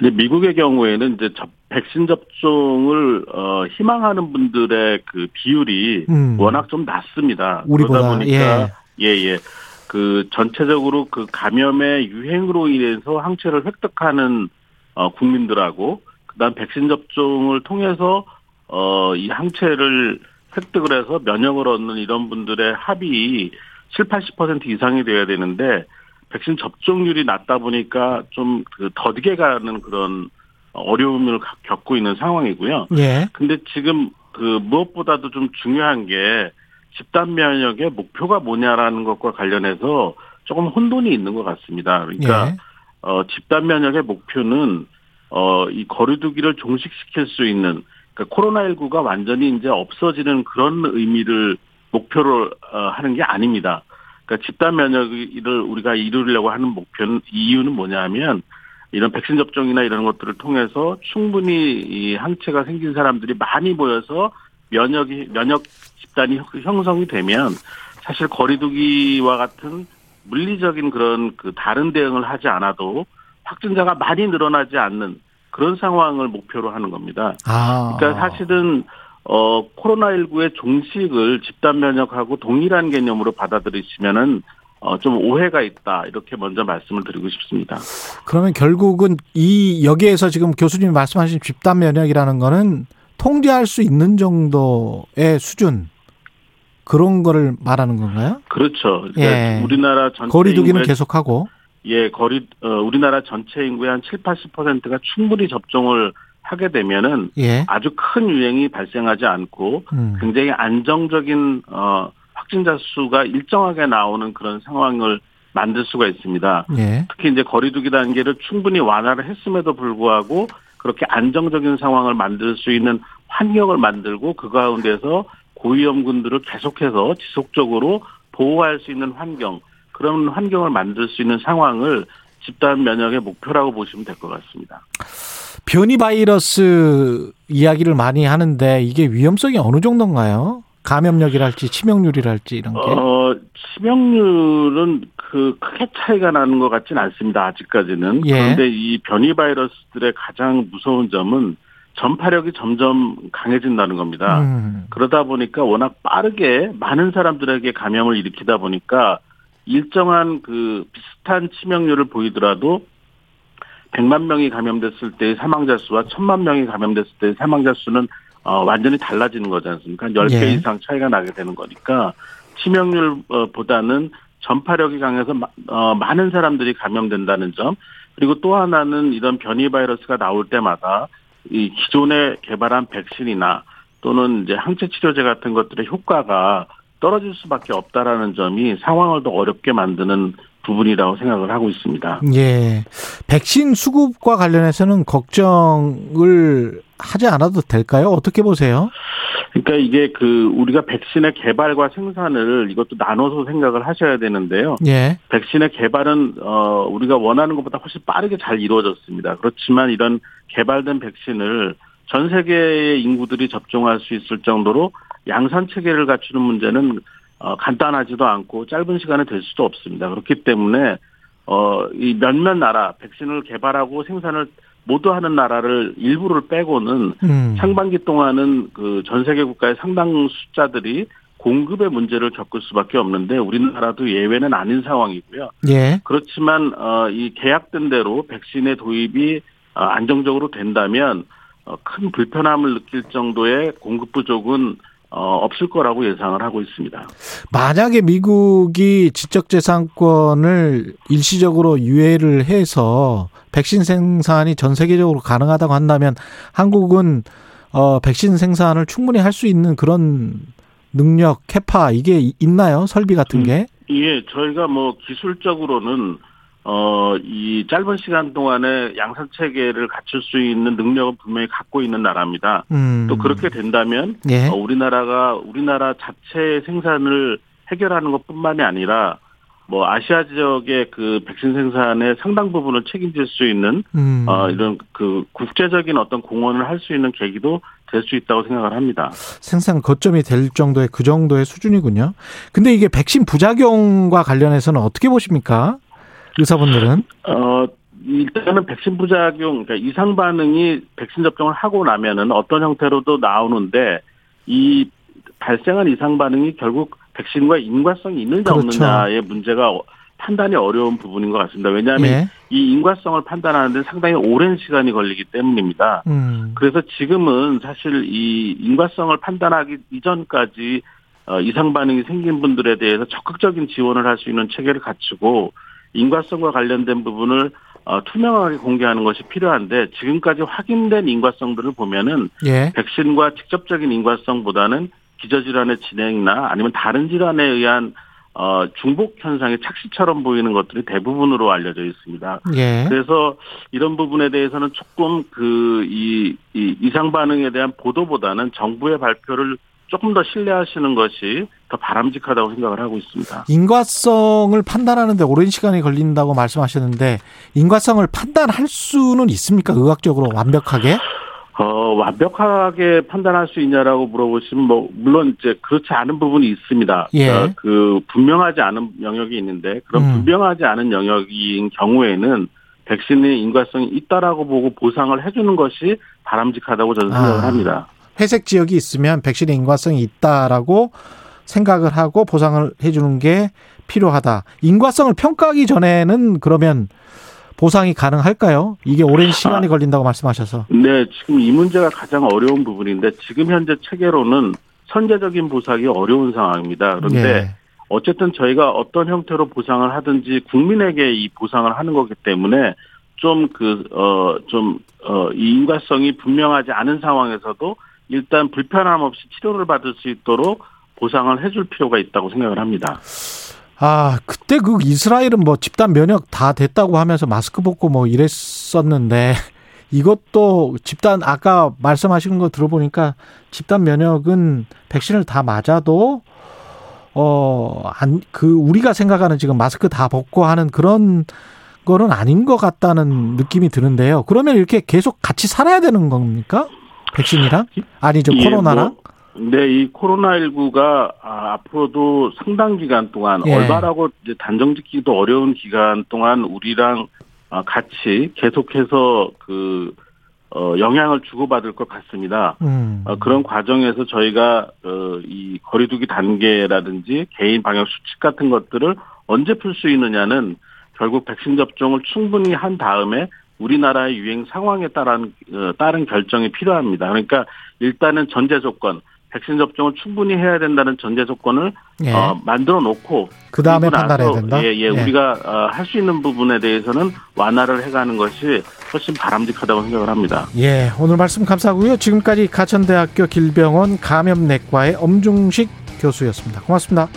미국의 경우에는 이제 접- 백신 접종을 어, 희망하는 분들의 그 비율이 음. 워낙 좀 낮습니다. 우리보다, 그러다 보니까 예예 그 전체적으로 그 감염의 유행으로 인해서 항체를 획득하는 어, 국민들하고 그다음 백신 접종을 통해서 어, 이 항체를 획득을 해서 면역을 얻는 이런 분들의 합이 7, 80% 이상이 돼야 되는데 백신 접종률이 낮다 보니까 좀 그 더디게 가는 그런 어려움을 가- 겪고 있는 상황이고요. 예. 근데 지금 그 무엇보다도 좀 중요한 게 집단 면역의 목표가 뭐냐라는 것과 관련해서 조금 혼돈이 있는 것 같습니다. 그러니까 예. 어, 집단 면역의 목표는 어, 이 거리두기를 종식시킬 수 있는 그러니까 코로나19가 완전히 이제 없어지는 그런 의미를 목표로 어, 하는 게 아닙니다. 그러니까 집단 면역을 우리가 이루려고 하는 목표는 이유는 뭐냐면 이런 백신 접종이나 이런 것들을 통해서 충분히 이 항체가 생긴 사람들이 많이 모여서 면역이 면역 집단이 형- 형성이 되면 사실 거리두기와 같은 물리적인 그런 그 다른 대응을 하지 않아도 확진자가 많이 늘어나지 않는 그런 상황을 목표로 하는 겁니다. 아. 그러니까 사실은 어 코로나19의 종식을 집단 면역하고 동일한 개념으로 받아들이시면은 어 좀 오해가 있다 이렇게 먼저 말씀을 드리고 싶습니다. 그러면 결국은 이 여기에서 지금 교수님이 말씀하신 집단 면역이라는 거는 통제할 수 있는 정도의 수준 그런 거를 말하는 건가요? 그렇죠. 그러니까 예. 우리나라 전체 거리두기는 계속하고 예, 거리 어, 우리나라 전체 인구의 한 7, 80%가 충분히 접종을 하게 되면은 예. 아주 큰 유행이 발생하지 않고 음. 굉장히 안정적인 어 확진자 수가 일정하게 나오는 그런 상황을 만들 수가 있습니다. 예. 특히 이제 거리두기 단계를 충분히 완화를 했음에도 불구하고 그렇게 안정적인 상황을 만들 수 있는 환경을 만들고 그 가운데서 고위험군들을 계속해서 지속적으로 보호할 수 있는 환경 그런 환경을 만들 수 있는 상황을 집단 면역의 목표라고 보시면 될 것 같습니다. 변이 바이러스 이야기를 많이 하는데 이게 위험성이 어느 정도인가요? 감염력이랄지 치명률이랄지 이런 게. 어, 치명률은 그 크게 차이가 나는 것 같지는 않습니다. 아직까지는. 예. 그런데 이 변이 바이러스들의 가장 무서운 점은 전파력이 점점 강해진다는 겁니다. 음. 그러다 보니까 워낙 빠르게 많은 사람들에게 감염을 일으키다 보니까 일정한 그 비슷한 치명률을 보이더라도 100만 명이 감염됐을 때의 사망자 수와 1000만 명이 감염됐을 때의 사망자 수는 어, 완전히 달라지는 거지 않습니까? 한 10배 예. 이상 차이가 나게 되는 거니까 치명률보다는 전파력이 강해서 마- 어, 많은 사람들이 감염된다는 점 그리고 또 하나는 이런 변이 바이러스가 나올 때마다 이 기존에 개발한 백신이나 또는 이제 항체 치료제 같은 것들의 효과가 떨어질 수밖에 없다라는 점이 상황을 더 어렵게 만드는 부분이라고 생각을 하고 있습니다. 예. 백신 수급과 관련해서는 걱정을 하지 않아도 될까요? 어떻게 보세요? 그러니까 이게 그 우리가 백신의 개발과 생산을 이것도 나눠서 생각을 하셔야 되는데요. 예. 백신의 개발은 어 우리가 원하는 것보다 훨씬 빠르게 잘 이루어졌습니다. 그렇지만 이런 개발된 백신을 전 세계의 인구들이 접종할 수 있을 정도로 양산 체계를 갖추는 문제는 어 간단하지도 않고 짧은 시간에 될 수도 없습니다. 그렇기 때문에 어이 몇몇 나라 백신을 개발하고 생산을 모두 하는 나라를 일부를 빼고는 음. 상반기 동안은 그 전 세계 국가의 상당 숫자들이 공급의 문제를 겪을 수밖에 없는데 우리나라도 예외는 아닌 상황이고요. 예. 그렇지만 어, 이 계약된 대로 백신의 도입이 어, 안정적으로 된다면 어, 큰 불편함을 느낄 정도의 공급 부족은 어, 없을 거라고 예상을 하고 있습니다. 만약에 미국이 지적재산권을 일시적으로 유예를 해서 백신 생산이 전 세계적으로 가능하다고 한다면 한국은 어 백신 생산을 충분히 할 수 있는 그런 능력, 캐파 이게 있나요? 설비 같은 게? 예, 저희가 뭐 기술적으로는 어, 이 짧은 시간 동안에 양산 체계를 갖출 수 있는 능력은 분명히 갖고 있는 나라입니다. 음. 또 그렇게 된다면 예. 어, 우리나라가 우리나라 자체 생산을 해결하는 것뿐만이 아니라 뭐 아시아 지역의 그 백신 생산의 상당 부분을 책임질 수 있는 음. 어, 이런 그 국제적인 어떤 공헌을 할 수 있는 계기도 될 수 있다고 생각을 합니다. 생산 거점이 될 정도의 그 정도의 수준이군요. 근데 이게 백신 부작용과 관련해서는 어떻게 보십니까? 의사분들은? 어, 일단은 백신 부작용, 그러니까 이상 반응이 백신 접종을 하고 나면은 어떤 형태로도 나오는데 이 발생한 이상 반응이 결국 백신과 인과성이 있느냐 그렇죠. 없느냐의 문제가 어- 판단이 어려운 부분인 것 같습니다. 왜냐하면 예. 이 인과성을 판단하는 데 상당히 오랜 시간이 걸리기 때문입니다. 음. 그래서 지금은 사실 이 인과성을 판단하기 이전까지 어, 이상 반응이 생긴 분들에 대해서 적극적인 지원을 할 수 있는 체계를 갖추고 인과성과 관련된 부분을 어, 투명하게 공개하는 것이 필요한데 지금까지 확인된 인과성들을 보면은 예. 백신과 직접적인 인과성보다는 기저질환의 진행이나 아니면 다른 질환에 의한 어, 중복 현상의 착시처럼 보이는 것들이 대부분으로 알려져 있습니다. 예. 그래서 이런 부분에 대해서는 조금 그, 이, 이 이상 반응에 대한 보도보다는 정부의 발표를 조금 더 신뢰하시는 것이 더 바람직하다고 생각을 하고 있습니다. 인과성을 판단하는데 오랜 시간이 걸린다고 말씀하셨는데 인과성을 판단할 수는 있습니까? 의학적으로 완벽하게? 어, 완벽하게 판단할 수 있냐라고 물어보시면 뭐, 물론 이제 그렇지 않은 부분이 있습니다. 예. 어, 그, 분명하지 않은 영역이 있는데, 그런 음. 분명하지 않은 영역인 경우에는 백신의 인과성이 있다라고 보고 보상을 해주는 것이 바람직하다고 저는 생각을 아. 합니다. 회색 지역이 있으면 백신의 인과성이 있다라고 생각을 하고 보상을 해주는 게 필요하다. 인과성을 평가하기 전에는 그러면 보상이 가능할까요? 이게 오랜 시간이 걸린다고 말씀하셔서. 네, 지금 이 문제가 가장 어려운 부분인데 지금 현재 체계로는 선제적인 보상이 어려운 상황입니다. 그런데 예. 어쨌든 저희가 어떤 형태로 보상을 하든지 국민에게 이 보상을 하는 거기 때문에 좀 그, 어, 좀, 어, 이 인과성이 분명하지 않은 상황에서도 일단 불편함 없이 치료를 받을 수 있도록 보상을 해줄 필요가 있다고 생각을 합니다. 아, 그때 그 이스라엘은 뭐 집단 면역 다 됐다고 하면서 마스크 벗고 뭐 이랬었는데 [laughs] 이것도 집단 아까 말씀하시는 거 들어보니까 집단 면역은 백신을 다 맞아도 어 안 그 우리가 생각하는 지금 마스크 다 벗고 하는 그런 거는 아닌 것 같다는 느낌이 드는데요. 그러면 이렇게 계속 같이 살아야 되는 겁니까? 백신이랑 아니죠 예, 코로나랑? 뭐, 네, 이 코로나19가 아, 앞으로도 상당 기간 동안 예. 얼마라고 단정 짓기도 어려운 기간 동안 우리랑 아, 같이 계속해서 그 어, 영향을 주고받을 것 같습니다. 음. 어, 그런 과정에서 저희가 어, 이 거리두기 단계라든지 개인 방역 수칙 같은 것들을 언제 풀 수 있느냐는 결국 백신 접종을 충분히 한 다음에 우리나라의 유행 상황에 따른 어, 따른 결정이 필요합니다. 그러니까 일단은 전제 조건 백신 접종을 충분히 해야 된다는 전제 조건을 예. 어, 만들어 놓고 그 다음에 판단해야 된다. 예, 예, 우리가 어, 할 수 있는 부분에 대해서는 완화를 해가는 것이 훨씬 바람직하다고 생각을 합니다. 예, 오늘 말씀 감사하고요. 지금까지 가천대학교 길병원 감염내과의 엄중식 교수였습니다. 고맙습니다.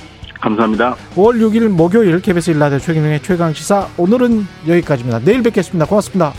감사합니다. 5월 6일 목요일 KBS 일라디오 최경영의 최강시사 오늘은 여기까지입니다. 내일 뵙겠습니다. 고맙습니다.